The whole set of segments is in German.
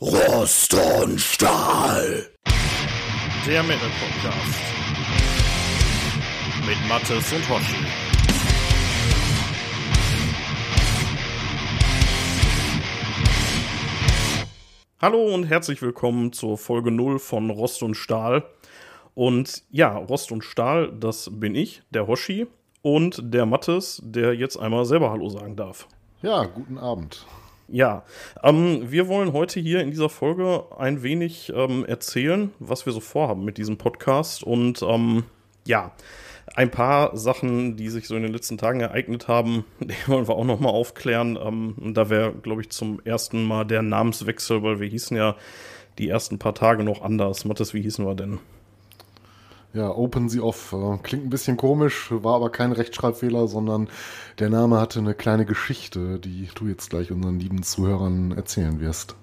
Rost und Stahl. Der Metal Podcast. Mit Mattes und Hoshi. Hallo und herzlich willkommen zur Folge 0 von Rost und Stahl. Und ja, Rost und Stahl, das bin ich, der Hoshi und der Mattes, der jetzt einmal selber Hallo sagen darf. Ja, guten Abend. Ja, ähm, wir wollen heute hier in dieser Folge ein wenig ähm, erzählen, was wir so vorhaben mit diesem Podcast und ähm, ja, ein paar Sachen, die sich so in den letzten Tagen ereignet haben, die wollen wir auch nochmal aufklären. Ähm, da wäre, glaube ich, zum ersten Mal der Namenswechsel, weil wir hießen ja die ersten paar Tage noch anders. Mathis, wie hießen wir denn? Ja, Open Sie Off. Äh, klingt ein bisschen komisch, war aber kein Rechtschreibfehler, sondern der Name hatte eine kleine Geschichte, die du jetzt gleich unseren lieben Zuhörern erzählen wirst.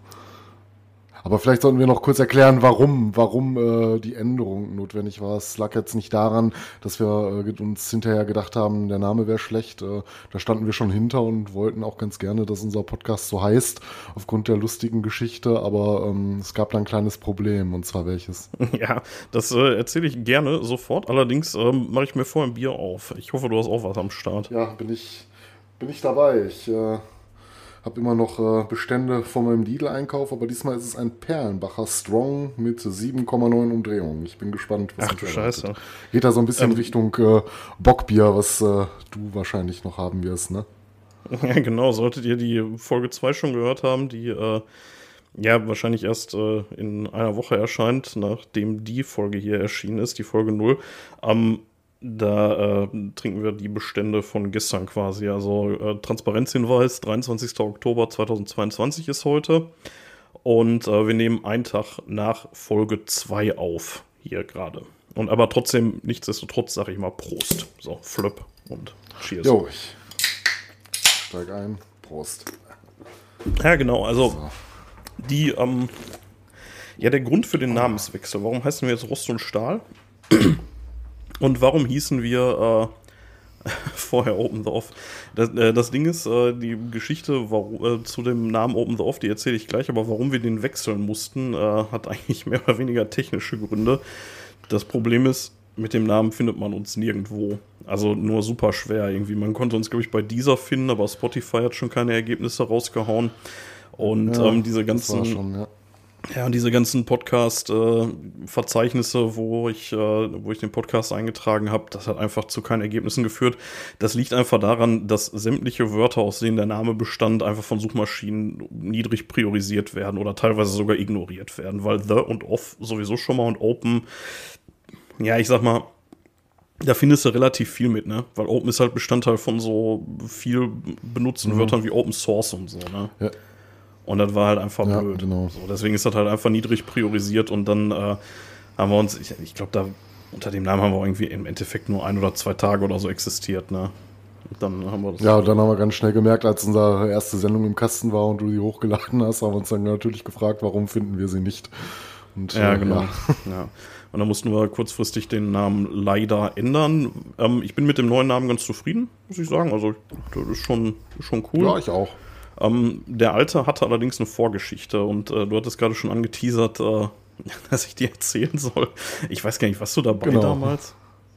Aber vielleicht sollten wir noch kurz erklären, warum, warum äh, die Änderung notwendig war. Es lag jetzt nicht daran, dass wir äh, uns hinterher gedacht haben, der Name wäre schlecht. Äh, da standen wir schon hinter und wollten auch ganz gerne, dass unser Podcast so heißt, aufgrund der lustigen Geschichte. Aber ähm, es gab da ein kleines Problem, und zwar welches? Ja, das äh, erzähle ich gerne sofort. Allerdings ähm, mache ich mir vorher ein Bier auf. Ich hoffe, du hast auch was am Start. Ja, bin ich, bin ich dabei. Ich äh, habe immer noch äh, Bestände von meinem Lidl-Einkauf, aber diesmal ist es ein Perlenbacher Strong mit 7,9 Umdrehungen. Ich bin gespannt, was Ach du Scheiße. Geht da so ein bisschen ähm, Richtung äh, Bockbier, was äh, du wahrscheinlich noch haben wirst, ne? Ja, genau. Solltet ihr die Folge 2 schon gehört haben, die äh, ja wahrscheinlich erst äh, in einer Woche erscheint, nachdem die Folge hier erschienen ist, die Folge 0. Ähm, da äh, trinken wir die Bestände von gestern quasi. Also äh, Transparenzhinweis, 23. Oktober 2022 ist heute. Und äh, wir nehmen einen Tag nach Folge 2 auf, hier gerade. Und aber trotzdem, nichtsdestotrotz, sage ich mal Prost. So, Flöpp und Cheers. Jo, ich steig ein. Prost. Ja, genau, also so. die, ähm, ja, der Grund für den Namenswechsel, warum heißen wir jetzt Rost und Stahl? Und warum hießen wir äh, vorher Open the Off? Das, äh, das Ding ist, äh, die Geschichte warum, äh, zu dem Namen Open the Off, die erzähle ich gleich, aber warum wir den wechseln mussten, äh, hat eigentlich mehr oder weniger technische Gründe. Das Problem ist, mit dem Namen findet man uns nirgendwo. Also nur super schwer irgendwie. Man konnte uns, glaube ich, bei dieser finden, aber Spotify hat schon keine Ergebnisse rausgehauen. Und ja, ähm, diese ganzen. Schon, ja. Ja, und diese ganzen Podcast-Verzeichnisse, äh, wo ich, äh, wo ich den Podcast eingetragen habe, das hat einfach zu keinen Ergebnissen geführt. Das liegt einfach daran, dass sämtliche Wörter, aus denen der Name bestand, einfach von Suchmaschinen niedrig priorisiert werden oder teilweise sogar ignoriert werden, weil the und off sowieso schon mal und open, ja, ich sag mal, da findest du relativ viel mit, ne? Weil Open ist halt Bestandteil von so viel benutzten mhm. Wörtern wie Open Source und so, ne? Ja. Und das war halt einfach ja, blöd. Genau. So, deswegen ist das halt einfach niedrig priorisiert und dann äh, haben wir uns, ich, ich glaube, da unter dem Namen haben wir irgendwie im Endeffekt nur ein oder zwei Tage oder so existiert, ne? Und dann haben wir das. Ja, und dann haben wir ganz schnell gemerkt, als unsere erste Sendung im Kasten war und du sie hochgeladen hast, haben wir uns dann natürlich gefragt, warum finden wir sie nicht. Und, ja, äh, genau. Ja. ja. Und dann mussten wir kurzfristig den Namen leider ändern. Ähm, ich bin mit dem neuen Namen ganz zufrieden, muss ich sagen. Also, das ist schon, schon cool. Ja, ich auch. Ähm, der alte hatte allerdings eine Vorgeschichte und äh, du hattest gerade schon angeteasert, äh, dass ich dir erzählen soll. Ich weiß gar nicht, was du dabei genau. damals?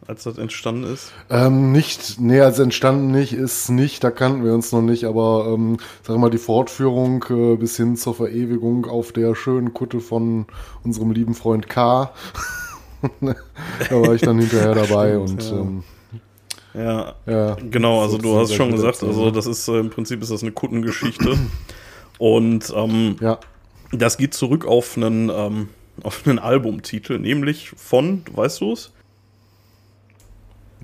als das entstanden ist? Ähm, nicht, nee, als entstanden nicht, ist nicht, da kannten wir uns noch nicht, aber ähm, sag mal, die Fortführung äh, bis hin zur Verewigung auf der schönen Kutte von unserem lieben Freund K. da war ich dann hinterher dabei Stimmt, und ja. ähm, ja, ja genau, also du hast schon gesagt, also das ist äh, im Prinzip ist das eine Kuttengeschichte. Und ähm, ja. das geht zurück auf einen, ähm, auf einen Albumtitel, nämlich von, weißt du es?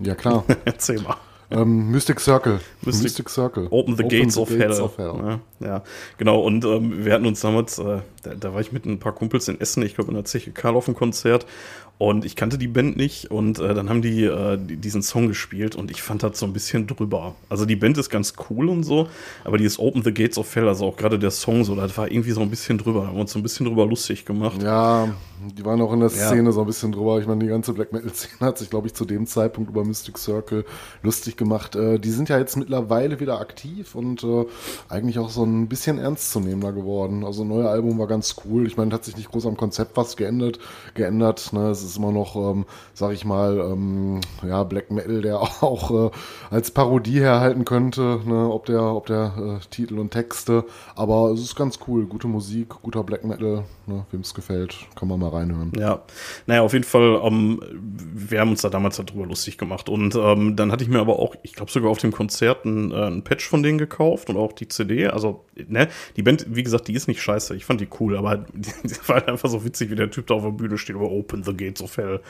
Ja, klar. Erzähl mal. Ähm, Mystic Circle. Mystic, Mystic, Circle. Open the Open Gates, the of, gates Hell. of, Hell. Ja, ja, genau. Und ähm, wir hatten uns damals, äh, da, da, war ich mit ein paar Kumpels in Essen, ich glaube in der Zeche Karl auf dem Konzert. Und ich kannte die Band nicht und äh, dann haben die, äh, die, diesen Song gespielt und ich fand das so ein bisschen drüber. Also die Band ist ganz cool und so, aber die ist Open the Gates of Hell, also auch gerade der Song so, das war irgendwie so ein bisschen drüber. Da haben wir uns so ein bisschen drüber lustig gemacht. Ja, die waren auch in der Szene ja. so ein bisschen drüber. Ich meine, die ganze Black Metal-Szene hat sich, glaube ich, zu dem Zeitpunkt über Mystic Circle lustig gemacht. Äh, die sind ja jetzt mittlerweile wieder aktiv und äh, eigentlich auch so ein bisschen ernstzunehmender geworden. Also ein neues Album war ganz cool. Ich meine, hat sich nicht groß am Konzept was geändert. geändert ne? Es ist immer noch, ähm, sag ich mal, ähm, ja, Black Metal, der auch äh, als Parodie herhalten könnte, ne? ob der, ob der äh, Titel und Texte. Aber es ist ganz cool. Gute Musik, guter Black Metal. Ne? Wem es gefällt, kann man mal reinhören. Ja, naja, auf jeden Fall, ähm, wir haben uns da damals darüber lustig gemacht. Und ähm, dann hatte ich mir aber auch, ich glaube sogar auf dem Konzert ein, äh, ein Patch von denen gekauft und auch die CD. Also, ne, die Band, wie gesagt, die ist nicht scheiße. Ich fand die cool, aber die, die war halt einfach so witzig, wie der Typ da auf der Bühne steht über Open the Gates of Hell.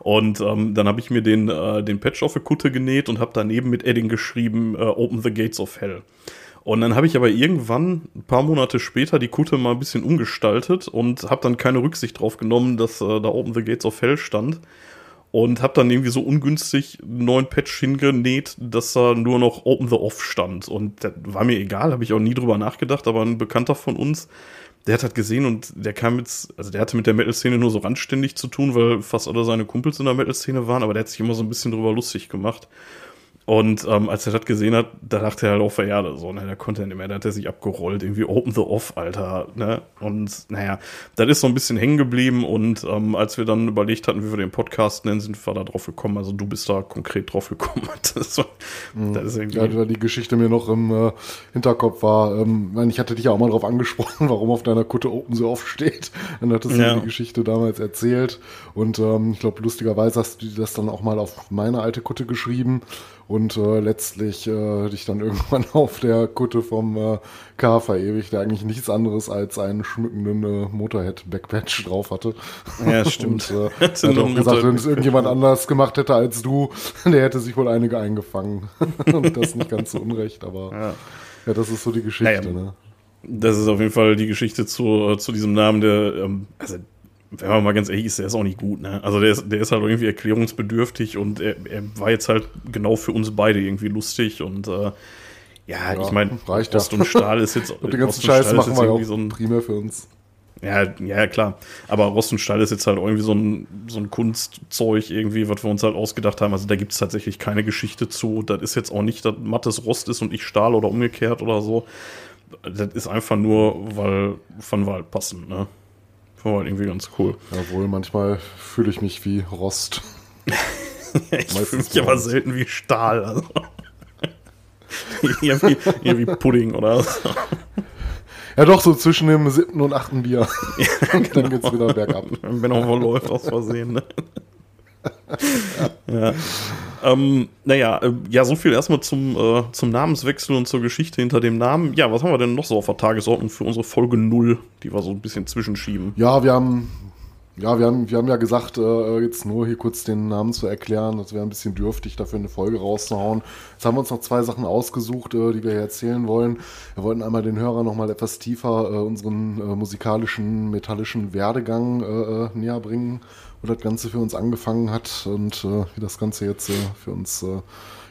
Und ähm, dann habe ich mir den, äh, den Patch auf die Kutte genäht und habe daneben mit Edding geschrieben, äh, Open the Gates of Hell. Und dann habe ich aber irgendwann, ein paar Monate später, die Kutte mal ein bisschen umgestaltet und habe dann keine Rücksicht drauf genommen, dass äh, da Open the Gates of Hell stand. Und habe dann irgendwie so ungünstig einen neuen Patch hingenäht, dass da nur noch Open the Off stand. Und das war mir egal, habe ich auch nie drüber nachgedacht, aber ein Bekannter von uns, der hat halt gesehen und der kam jetzt, also der hatte mit der Metal-Szene nur so randständig zu tun, weil fast alle seine Kumpels in der Metal-Szene waren, aber der hat sich immer so ein bisschen drüber lustig gemacht. Und ähm, als er das gesehen hat, da dachte er halt auch verjahrt, so, ne, der konnte nicht mehr, da hat er sich abgerollt, irgendwie Open the Off, Alter, ne? Und naja, das ist so ein bisschen hängen geblieben und ähm, als wir dann überlegt hatten, wie wir den Podcast nennen, sind wir da drauf gekommen. Also du bist da konkret drauf gekommen. das, ist so, mhm. das ist irgendwie ja, da die Geschichte mir noch im äh, Hinterkopf war, ähm, ich hatte dich ja auch mal drauf angesprochen, warum auf deiner Kutte Open so oft steht. Dann hattest du ja. mir die Geschichte damals erzählt und ähm, ich glaube, lustigerweise hast du das dann auch mal auf meine alte Kutte geschrieben und äh, letztlich äh, dich dann irgendwann auf der Kutte vom äh, Car verewigt, der eigentlich nichts anderes als einen schmückenden äh, Motorhead-Backpatch drauf hatte. Ja, stimmt. und, äh, er hat auch gesagt, wenn es irgendjemand anders gemacht hätte als du, der hätte sich wohl einige eingefangen. und das nicht ganz so unrecht, aber ja, ja das ist so die Geschichte. Naja, ne? Das ist auf jeden Fall die Geschichte zu, äh, zu diesem Namen, der, ähm, also wenn man mal ganz ehrlich ist, der ist auch nicht gut, ne? Also der ist, der ist halt irgendwie erklärungsbedürftig und er, er war jetzt halt genau für uns beide irgendwie lustig und äh, ja, ja, ich meine, Rost und Stahl ist jetzt. und den ganzen Scheiß machen wir auch so ein, primär für uns. Ja, ja, klar. Aber Rost und Stahl ist jetzt halt irgendwie so ein, so ein Kunstzeug irgendwie, was wir uns halt ausgedacht haben. Also da gibt es tatsächlich keine Geschichte zu. Das ist jetzt auch nicht, dass Mattes Rost ist und ich Stahl oder umgekehrt oder so. Das ist einfach nur, weil von Wald passen, ne? War halt irgendwie ganz cool. Jawohl, manchmal fühle ich mich wie Rost. ich fühle mich aber selten wie Stahl. Also. eher, wie, eher wie Pudding oder so. Ja, doch, so zwischen dem siebten und achten Bier. Ja, genau. Dann geht's wieder bergab. Wenn auch mal läuft aus Versehen, ne? ja. Ähm, naja, äh, ja, so viel erstmal zum, äh, zum Namenswechsel und zur Geschichte hinter dem Namen. Ja, was haben wir denn noch so auf der Tagesordnung für unsere Folge 0, die wir so ein bisschen zwischenschieben? Ja, wir haben ja, wir haben, wir haben ja gesagt, äh, jetzt nur hier kurz den Namen zu erklären, das wäre ein bisschen dürftig, dafür eine Folge rauszuhauen. Jetzt haben wir uns noch zwei Sachen ausgesucht, äh, die wir hier erzählen wollen. Wir wollten einmal den Hörern nochmal etwas tiefer äh, unseren äh, musikalischen, metallischen Werdegang äh, äh, näher bringen, wo das Ganze für uns angefangen hat und äh, wie das Ganze jetzt äh, für uns äh,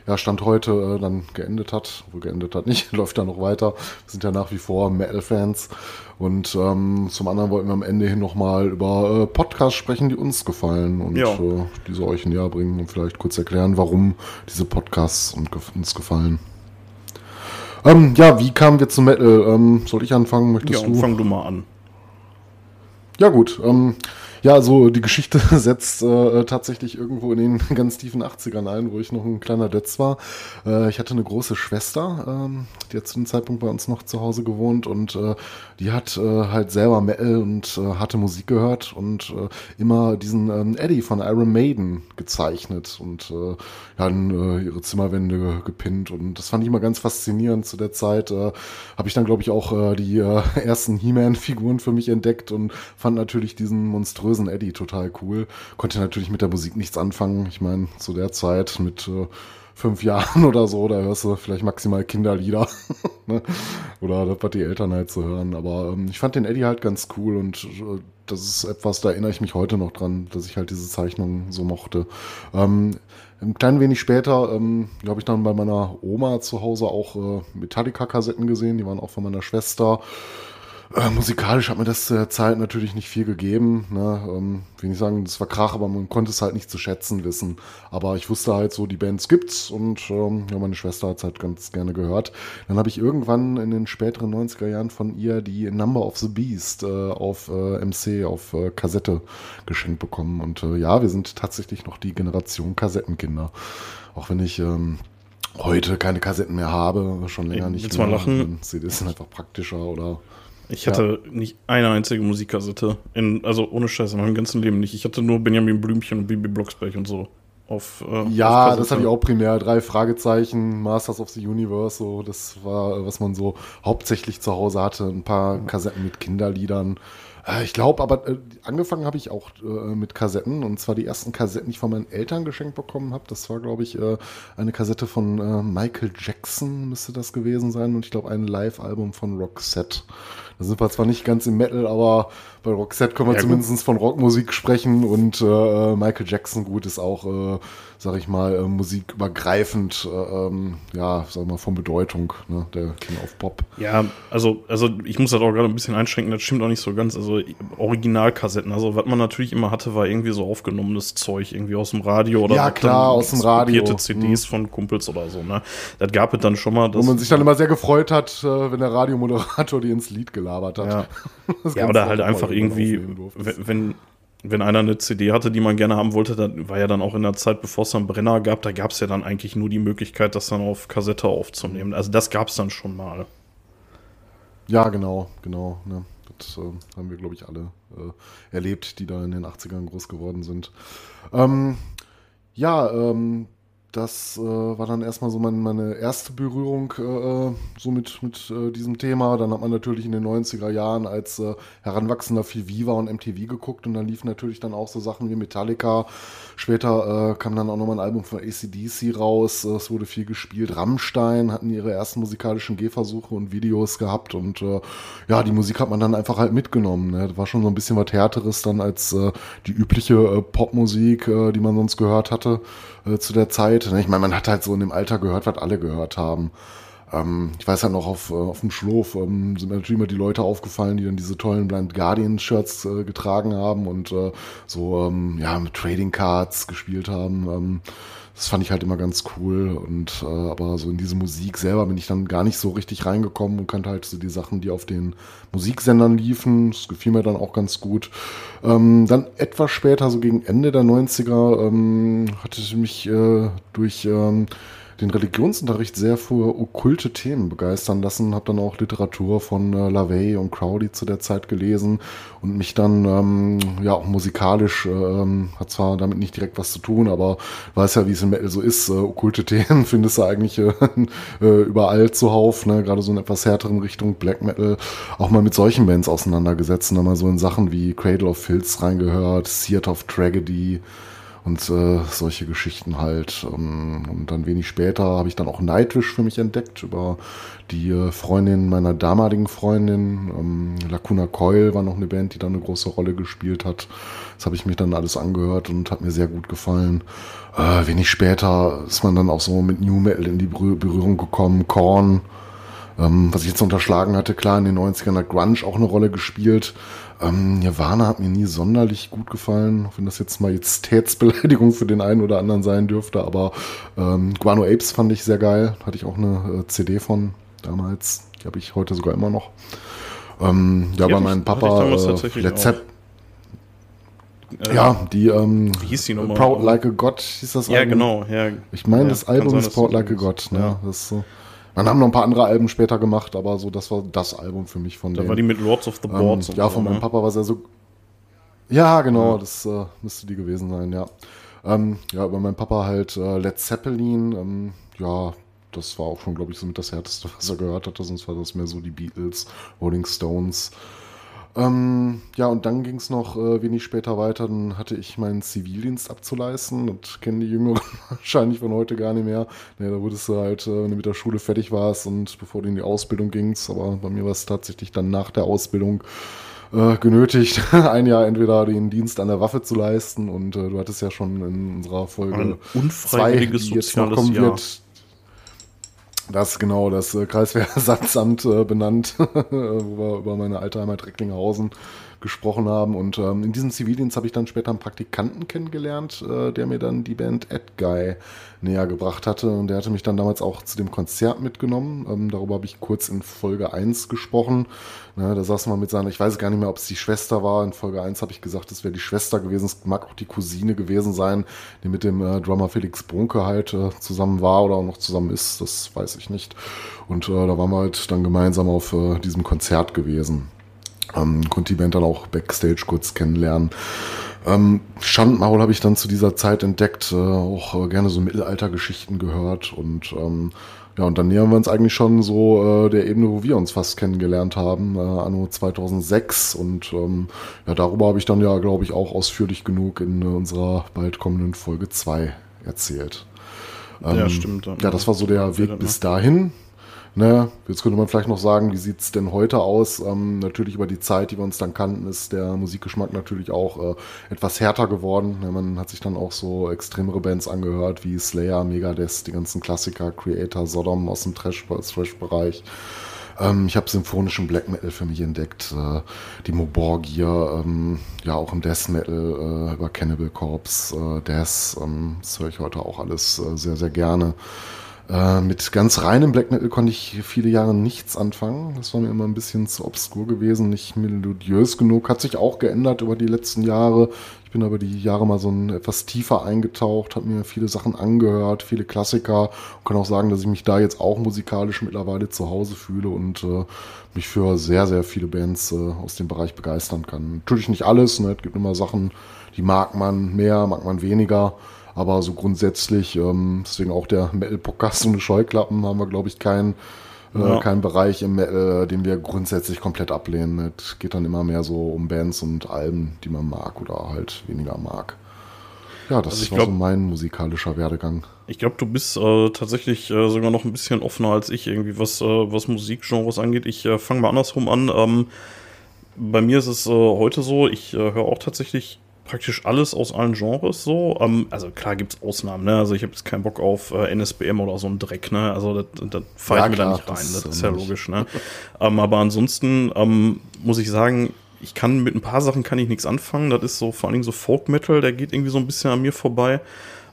ja, Stand heute äh, dann geendet hat. Obwohl geendet hat nicht, läuft ja noch weiter. Wir sind ja nach wie vor Metal-Fans. Und ähm, zum anderen wollten wir am Ende hin nochmal über äh, Podcasts sprechen, die uns gefallen und ja. äh, diese euch näher bringen und vielleicht kurz erklären, warum diese Podcasts uns gefallen. Ähm, ja, wie kamen wir zum Metal? Ähm, soll ich anfangen? Möchtest ja, du? fang du mal an. Ja, gut. Ähm, ja, so die Geschichte setzt äh, tatsächlich irgendwo in den ganz tiefen 80ern ein, wo ich noch ein kleiner Dötz war. Äh, ich hatte eine große Schwester, ähm, die hat zu dem Zeitpunkt bei uns noch zu Hause gewohnt und äh, die hat äh, halt selber Metal und äh, harte Musik gehört und äh, immer diesen ähm, Eddie von Iron Maiden gezeichnet und äh, ja, äh, ihre Zimmerwände gepinnt und das fand ich immer ganz faszinierend zu der Zeit. Äh, Habe ich dann, glaube ich, auch äh, die äh, ersten He-Man-Figuren für mich entdeckt und fand natürlich diesen monströsen monströsen Eddie total cool. Konnte natürlich mit der Musik nichts anfangen. Ich meine, zu der Zeit mit äh, fünf Jahren oder so, da hörst du vielleicht maximal Kinderlieder. ne? Oder das, was die Eltern halt so hören. Aber ähm, ich fand den Eddie halt ganz cool und äh, das ist etwas, da erinnere ich mich heute noch dran, dass ich halt diese Zeichnung so mochte. Ähm, ein klein wenig später ähm, habe ich dann bei meiner Oma zu Hause auch äh, Metallica-Kassetten gesehen, die waren auch von meiner Schwester. Äh, musikalisch hat mir das zu der Zeit natürlich nicht viel gegeben. Ne? Ähm, will nicht sagen, das war Krach, aber man konnte es halt nicht zu schätzen wissen. Aber ich wusste halt so, die Bands gibt's und ähm, ja, meine Schwester hat es halt ganz gerne gehört. Dann habe ich irgendwann in den späteren 90er Jahren von ihr die Number of the Beast äh, auf äh, MC, auf äh, Kassette geschenkt bekommen. Und äh, ja, wir sind tatsächlich noch die Generation Kassettenkinder. Auch wenn ich ähm, heute keine Kassetten mehr habe, schon länger nicht Willst du mal mehr. lachen? CDs sind einfach praktischer oder Ich hatte nicht eine einzige Musikkassette. In, also ohne Scheiß, in meinem ganzen Leben nicht. Ich hatte nur Benjamin Blümchen und Bibi Blocksberg und so. Auf, äh, Ja, auf das hatte ich auch primär. Drei Fragezeichen, Masters of the Universe, so, das war, was man so hauptsächlich zu Hause hatte. Ein paar Kassetten mit Kinderliedern. Äh, Ich glaube, aber äh, angefangen habe ich auch äh, mit Kassetten und zwar die ersten Kassetten, die ich von meinen Eltern geschenkt bekommen habe. Das war, glaube ich, äh, eine Kassette von äh, Michael Jackson, müsste das gewesen sein und ich glaube ein Live-Album von Roxette. Da sind wir zwar nicht ganz im Metal, aber bei Roxette können wir Ja, zumindest von Rockmusik sprechen und äh, Michael Jackson gut ist auch, äh, sag ich mal, musikübergreifend, äh, ähm, ja, sag mal, von Bedeutung, ne? der King of Pop. Ja, also, also ich muss das auch gerade ein bisschen einschränken, das stimmt auch nicht so ganz. Also Originalkassetten, also was man natürlich immer hatte, war irgendwie so aufgenommenes Zeug, irgendwie aus dem Radio oder Ja, klar, aus dem Radio. kopierte CDs von Kumpels oder so, ne? Das gab es dann schon mal. Wo man sich dann immer sehr gefreut hat, äh, wenn der Radiomoderator die ins Lied gelabert hat. ja. Ja, oder halt einfach irgendwie, wenn, wenn einer eine CD hatte, die man gerne haben wollte, dann war ja dann auch in der Zeit, bevor es dann Brenner gab, da gab es ja dann eigentlich nur die Möglichkeit, das dann auf Kassette aufzunehmen. Also das gab es dann schon mal. Ja, genau, genau. Ne? Äh, haben wir, glaube ich, alle äh, erlebt, die da in den 80ern groß geworden sind. Ähm, ja, ähm, das äh, war dann erstmal so mein, meine erste Berührung äh, so mit, mit äh, diesem Thema. Dann hat man natürlich in den 90er Jahren als äh, Heranwachsender viel Viva und MTV geguckt und dann liefen natürlich dann auch so Sachen wie Metallica. Später äh, kam dann auch nochmal ein Album von ACDC raus. Äh, Es wurde viel gespielt. Rammstein hatten ihre ersten musikalischen Gehversuche und Videos gehabt und äh, ja, die Musik hat man dann einfach halt mitgenommen. Ne? Das war schon so ein bisschen was Härteres dann als äh, die übliche äh, Popmusik, äh, die man sonst gehört hatte äh, zu der Zeit. Ne? Ich meine, man hat halt so in dem Alter gehört, was alle gehört haben. Ähm, ich weiß halt noch, auf, äh, auf dem Schlof ähm, sind mir natürlich immer die Leute aufgefallen, die dann diese tollen Blind Guardian-Shirts äh, getragen haben und äh, so ähm, ja, mit Trading Cards gespielt haben. Ähm, das fand ich halt immer ganz cool. Und äh, aber so in diese Musik selber bin ich dann gar nicht so richtig reingekommen und kannte halt so die Sachen, die auf den Musiksendern liefen. Das gefiel mir dann auch ganz gut. Ähm, dann etwas später, so gegen Ende der 90er, ähm, hatte ich mich äh, durch den Religionsunterricht sehr für okkulte Themen begeistern lassen. Habe dann auch Literatur von äh, LaVey und Crowley zu der Zeit gelesen und mich dann ähm, ja auch musikalisch ähm, hat zwar damit nicht direkt was zu tun, aber weiß ja, wie es im Metal so ist. Äh, okkulte Themen findest du eigentlich äh, äh, überall zuhauf, ne? gerade so in etwas härteren Richtung Black Metal. Auch mal mit solchen Bands auseinandergesetzt und dann mal so in Sachen wie Cradle of Filth reingehört, Theater of Tragedy und äh, solche Geschichten halt. Ähm, und dann wenig später habe ich dann auch Nightwish für mich entdeckt über die äh, Freundin meiner damaligen Freundin. Ähm, Lacuna Coil war noch eine Band, die da eine große Rolle gespielt hat. Das habe ich mich dann alles angehört und hat mir sehr gut gefallen. Äh, wenig später ist man dann auch so mit New Metal in die Berühr- Berührung gekommen. Korn, ähm, was ich jetzt unterschlagen hatte, klar, in den 90ern hat Grunge auch eine Rolle gespielt. Ähm, Nirvana hat mir nie sonderlich gut gefallen, auch wenn das jetzt Majestätsbeleidigung für den einen oder anderen sein dürfte, aber ähm, Guano Apes fand ich sehr geil. Hatte ich auch eine äh, CD von damals, die habe ich heute sogar immer noch. Ähm, ja, bei meinem Papa, äh, Led Äh, ja, die ähm, Wie hieß die nochmal? Proud Like a God hieß das Ja, Album. genau. Ja, Ich meine, Ja, das Album sein, ist Proud Like a God. Ne? Ja. Das ist so. Dann haben noch ein paar andere Alben später gemacht, aber so, das war das Album für mich von Da denen. war die mit Lords of the ähm, Boards. und ja, von meinem ne? Papa war sehr so. Ja, genau, das äh, müsste die gewesen sein, ja. Ähm, ja, über meinen Papa halt äh, Led Zeppelin, ähm, ja, das war auch schon, glaube ich, so mit das Härteste, was er gehört hatte, sonst war das mehr so die Beatles, Rolling Stones. Ähm, ja, und dann ging es noch äh, wenig später weiter, dann hatte ich meinen Zivildienst abzuleisten und kennen die Jüngeren wahrscheinlich von heute gar nicht mehr. Ne, da wurdest du halt, äh, wenn du mit der Schule fertig warst und bevor du in die Ausbildung gingst, aber bei mir war es tatsächlich dann nach der Ausbildung äh, genötigt, ein Jahr entweder den Dienst an der Waffe zu leisten und äh, du hattest ja schon in unserer Folge Ein zwei, unfreiwilliges die jetzt noch kommen Jahr. wird, Das genau das äh, Kreiswehrersatzamt äh, benannt, wo wir über meine alte Heimat Recklinghausen gesprochen haben. Und ähm, in diesem Zivildienst habe ich dann später einen Praktikanten kennengelernt, äh, der mir dann die Band Ed Guy näher gebracht hatte. Und der hatte mich dann damals auch zu dem Konzert mitgenommen. Ähm, darüber habe ich kurz in Folge 1 gesprochen. Ne, da saß man mit seiner, ich weiß gar nicht mehr, ob es die Schwester war. In Folge 1 habe ich gesagt, es wäre die Schwester gewesen. Es mag auch die Cousine gewesen sein, die mit dem äh, Drummer Felix Brunke halt äh, zusammen war oder auch noch zusammen ist. Das weiß ich nicht. Und äh, da waren wir halt dann gemeinsam auf äh, diesem Konzert gewesen. Ähm, konnte die Band dann auch Backstage kurz kennenlernen. Ähm, Schandmaul habe ich dann zu dieser Zeit entdeckt, äh, auch äh, gerne so Mittelaltergeschichten gehört und ähm, ja, und dann nähern wir uns eigentlich schon so äh, der Ebene, wo wir uns fast kennengelernt haben, äh, anno 2006. Und ähm, ja, darüber habe ich dann ja, glaube ich, auch ausführlich genug in äh, unserer bald kommenden Folge 2 erzählt. Ähm, ja, stimmt. Ja, das war so der Weg bis dahin. Ne, jetzt könnte man vielleicht noch sagen, wie sieht's denn heute aus? Ähm, natürlich über die Zeit, die wir uns dann kannten, ist der Musikgeschmack natürlich auch äh, etwas härter geworden. Ne, man hat sich dann auch so extremere Bands angehört, wie Slayer, Megadeth, die ganzen Klassiker, Creator, Sodom aus dem Trash-Bereich. Ähm, ich habe symphonischen Black Metal für mich entdeckt, äh, die Moborgia, ähm, ja auch im Death Metal äh, über Cannibal Corpse, äh, Death, ähm, das höre ich heute auch alles sehr, sehr gerne. Äh, mit ganz reinem Black Metal konnte ich viele Jahre nichts anfangen. Das war mir immer ein bisschen zu obskur gewesen, nicht melodiös genug. Hat sich auch geändert über die letzten Jahre. Ich bin aber die Jahre mal so ein etwas tiefer eingetaucht, habe mir viele Sachen angehört, viele Klassiker und kann auch sagen, dass ich mich da jetzt auch musikalisch mittlerweile zu Hause fühle und äh, mich für sehr, sehr viele Bands äh, aus dem Bereich begeistern kann. Natürlich nicht alles, ne? es gibt immer Sachen, die mag man mehr, mag man weniger. Aber so grundsätzlich, ähm, deswegen auch der Metal-Podcast ohne Scheuklappen, haben wir, glaube ich, keinen äh, ja. keinen Bereich im Metal, den wir grundsätzlich komplett ablehnen. Es geht dann immer mehr so um Bands und Alben, die man mag oder halt weniger mag. Ja, das also war glaub, so mein musikalischer Werdegang. Ich glaube, du bist äh, tatsächlich äh, sogar noch ein bisschen offener als ich, irgendwie, was, äh, was Musikgenres angeht. Ich äh, fange mal andersrum an. Ähm, bei mir ist es äh, heute so, ich höre auch tatsächlich praktisch alles aus allen Genres so. Ähm, also klar gibt es Ausnahmen, ne? Also ich habe jetzt keinen Bock auf äh, NSBM oder so ein Dreck, ne? Also das, ich ja, mir da nicht rein, das, das ist ja logisch, ne? ähm, aber ansonsten ähm, muss ich sagen, ich kann mit ein paar Sachen kann ich nichts anfangen. Das ist so vor allen Dingen so Folk Metal, der geht irgendwie so ein bisschen an mir vorbei.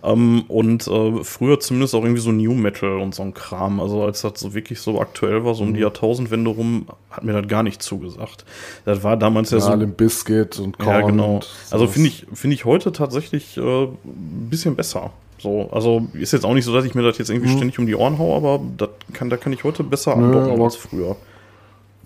Ähm, und äh, früher zumindest auch irgendwie so New Metal und so ein Kram. Also als das so wirklich so aktuell war, so um die mhm. Jahrtausendwende rum, hat mir das gar nicht zugesagt. Das war damals ja, ja so. Limp Biscuit und Korn. Ja, genau. Also finde ich, finde ich heute tatsächlich äh, ein bisschen besser. So, also ist jetzt auch nicht so, dass ich mir das jetzt irgendwie mhm. ständig um die Ohren haue, aber das kann, da kann ich heute besser andocken als früher.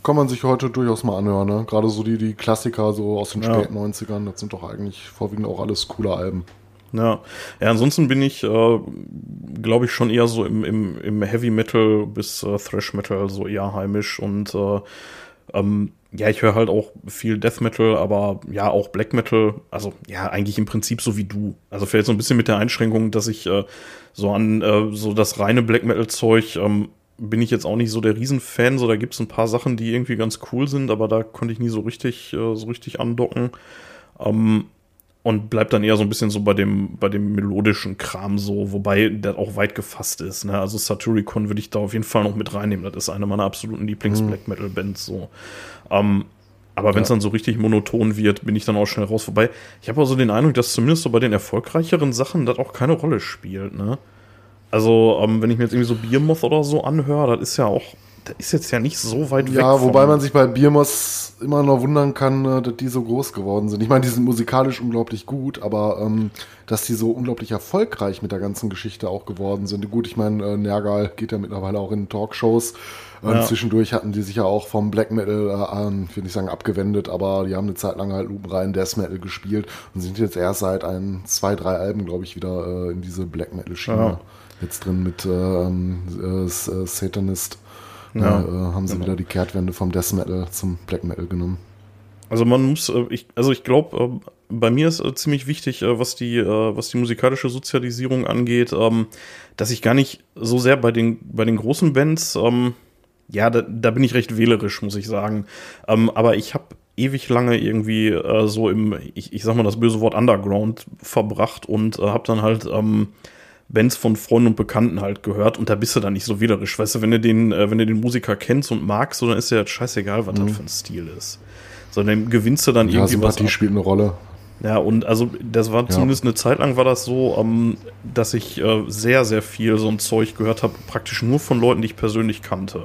Kann man sich heute durchaus mal anhören, ne? Gerade so die, die Klassiker so aus den ja. späten 90ern, das sind doch eigentlich vorwiegend auch alles coole Alben. Ja, ja ansonsten bin ich, äh, glaube ich, schon eher so im, im, im Heavy Metal bis äh, Thrash Metal so eher heimisch und äh, ähm, ja, ich höre halt auch viel Death Metal, aber ja, auch Black Metal. Also ja, eigentlich im Prinzip so wie du. Also vielleicht so ein bisschen mit der Einschränkung, dass ich äh, so an äh, so das reine Black Metal Zeug ähm, bin ich jetzt auch nicht so der Riesenfan. So, da gibt es ein paar Sachen, die irgendwie ganz cool sind, aber da konnte ich nie so richtig, äh, so richtig andocken. Ähm, und bleibt dann eher so ein bisschen so bei dem, bei dem melodischen Kram so, wobei der auch weit gefasst ist. Ne? Also Saturicon würde ich da auf jeden Fall noch mit reinnehmen. Das ist eine meiner absoluten Lieblings-Black mhm. Metal-Bands so. Ähm, aber wenn es ja. dann so richtig monoton wird, bin ich dann auch schnell raus. Wobei, ich habe auch so den Eindruck, dass zumindest so bei den erfolgreicheren Sachen das auch keine Rolle spielt, ne? Also, ähm, wenn ich mir jetzt irgendwie so Biermoth oder so anhöre, das ist ja auch das ist jetzt ja nicht so weit weg. Ja, wobei man sich bei Biermos immer noch wundern kann, äh, dass die so groß geworden sind. Ich meine, die sind musikalisch unglaublich gut, aber ähm, dass die so unglaublich erfolgreich mit der ganzen Geschichte auch geworden sind. Gut, ich meine, äh, Nergal geht ja mittlerweile auch in Talkshows. Ähm, ja. Zwischendurch hatten die sich ja auch vom Black Metal, äh, ähm, will nicht sagen abgewendet, aber die haben eine Zeit lang halt lupenrein Death Metal gespielt und sind jetzt erst seit ein, zwei, drei Alben, glaube ich, wieder äh, in diese Black Metal Schiene ja. jetzt drin mit äh, ähm, äh, äh Satanist. Ja, äh, haben sie genau. wieder die Kehrtwende vom Death Metal zum Black Metal genommen. Also man muss, äh, ich, also ich glaube, äh, bei mir ist äh, ziemlich wichtig, was die, was die musikalische Sozialisierung angeht, ähm, dass ich gar nicht so sehr bei den, bei den großen Bands, ähm, ja, da, da bin ich recht wählerisch, muss ich sagen. Ähm, aber ich habe ewig lange irgendwie äh, so im, ich, ich sag mal das böse Wort Underground verbracht und äh, habe dann halt ähm, Bands von Freunden und Bekannten halt gehört und da bist du dann nicht so widerlich. Weißt du, wenn du den, äh, wenn du den Musiker kennst und magst, so, dann ist ja scheißegal, was mhm. das für ein Stil ist. So, dann gewinnst du dann ja, irgendwie Sympathie was. Ab. spielt eine Rolle. Ja, und also das war ja. zumindest eine Zeit lang war das so, ähm, dass ich äh, sehr, sehr viel so ein Zeug gehört habe, praktisch nur von Leuten, die ich persönlich kannte.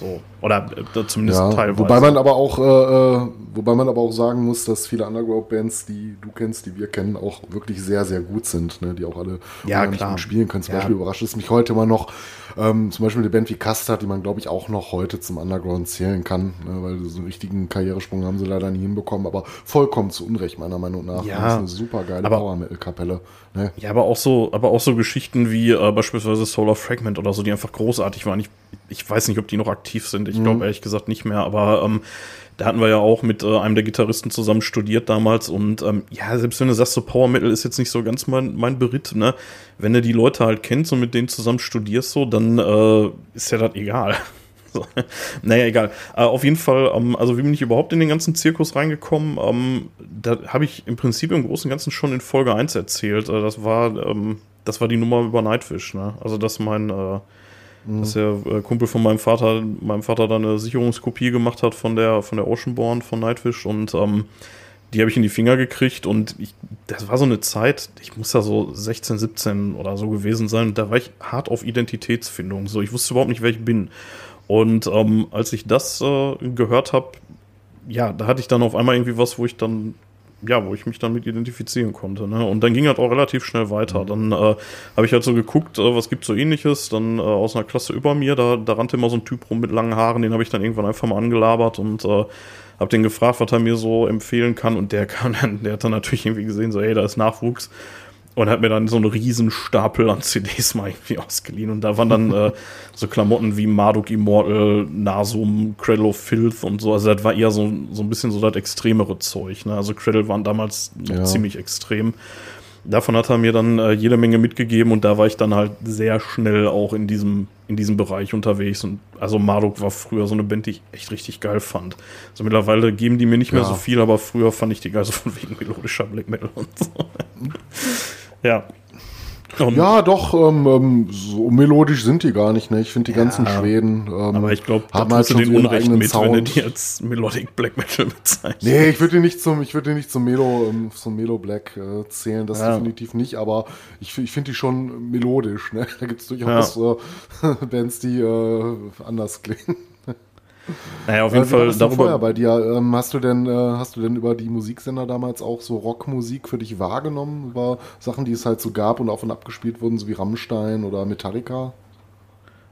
So. Oder äh, zumindest ja, teilweise. Wobei man aber auch, äh, äh, wobei man aber auch sagen muss, dass viele Underground-Bands, die du kennst, die wir kennen, auch wirklich sehr, sehr gut sind, ne? die auch alle ja, klar. spielen können. Zum ja. Beispiel überrascht es mich heute immer noch, ähm, zum Beispiel eine Band wie Custard, die man, glaube ich, auch noch heute zum Underground zählen kann, ne? weil so einen richtigen Karrieresprung haben sie leider nie hinbekommen, aber vollkommen zu Unrecht, meiner Meinung nach. Ja, das ist eine super geile Power-Metal-Kapelle. Ne? Ja, aber auch so, aber auch so Geschichten wie äh, beispielsweise Solar Fragment oder so, die einfach großartig waren. Ich, ich weiß nicht, ob die noch aktiv sind. Ich mhm. glaube ehrlich gesagt nicht mehr, aber ähm, da hatten wir ja auch mit äh, einem der Gitarristen zusammen studiert damals und ähm, ja, selbst wenn du sagst, so Power Metal ist jetzt nicht so ganz mein, mein Beritt, ne? Wenn du die Leute halt kennst und mit denen zusammen studierst, so, dann äh, ist ja das egal. Naja, egal. Äh, auf jeden Fall, ähm, also wie bin ich überhaupt in den ganzen Zirkus reingekommen? Ähm, da habe ich im Prinzip im Großen und Ganzen schon in Folge 1 erzählt. Äh, das war, ähm, das war die Nummer über Nightfish, ne? Also das mein äh, Mhm. Dass der äh, Kumpel von meinem Vater, meinem Vater da eine Sicherungskopie gemacht hat von der, von der Oceanborn von Nightwish und ähm, die habe ich in die Finger gekriegt und ich, das war so eine Zeit, ich muss da so 16, 17 oder so gewesen sein, da war ich hart auf Identitätsfindung. So, ich wusste überhaupt nicht, wer ich bin. Und ähm, als ich das äh, gehört habe, ja, da hatte ich dann auf einmal irgendwie was, wo ich dann ja, wo ich mich dann mit identifizieren konnte. Ne? Und dann ging das auch relativ schnell weiter. Mhm. Dann äh, habe ich halt so geguckt, äh, was gibt's so ähnliches. Dann äh, aus einer Klasse über mir, da, da rannte immer so ein Typ rum mit langen Haaren, den habe ich dann irgendwann einfach mal angelabert und äh, habe den gefragt, was er mir so empfehlen kann. Und der kann dann, der hat dann natürlich irgendwie gesehen, so, ey, da ist Nachwuchs und hat mir dann so einen riesen Stapel an CDs mal irgendwie ausgeliehen. Und da waren dann äh, so Klamotten wie Marduk Immortal, Nasum, Cradle of Filth und so. Also das war eher so, so ein bisschen so das extremere Zeug. Ne? Also Cradle waren damals noch ja. ziemlich extrem. Davon hat er mir dann äh, jede Menge mitgegeben und da war ich dann halt sehr schnell auch in diesem, in diesem Bereich unterwegs. Und also Marduk war früher so eine Band, die ich echt richtig geil fand. Also mittlerweile geben die mir nicht ja. mehr so viel, aber früher fand ich die geil so von wegen melodischer Black Metal und so. Ja. Und ja, doch, ähm, ähm, so melodisch sind die gar nicht, ne? Ich finde die ja, ganzen Schweden. Ähm, aber ich glaube, da halt den Unrecht mit, Sound. wenn du die als Melodic Black Metal bezeichnest. Nee, ich würde die nicht zum, ich würde die nicht zum Melo, ähm, zum Melo Black äh, zählen, das ja. definitiv nicht, aber ich, ich finde die schon melodisch, ne? Da gibt es durchaus ja. äh, Bands, die äh, anders klingen. Naja, auf jeden Fall. Darüber vorher bei dir? Ähm, hast du denn, äh, hast du denn über die Musiksender damals auch so Rockmusik für dich wahrgenommen? Über Sachen, die es halt so gab und auf und abgespielt wurden, so wie Rammstein oder Metallica?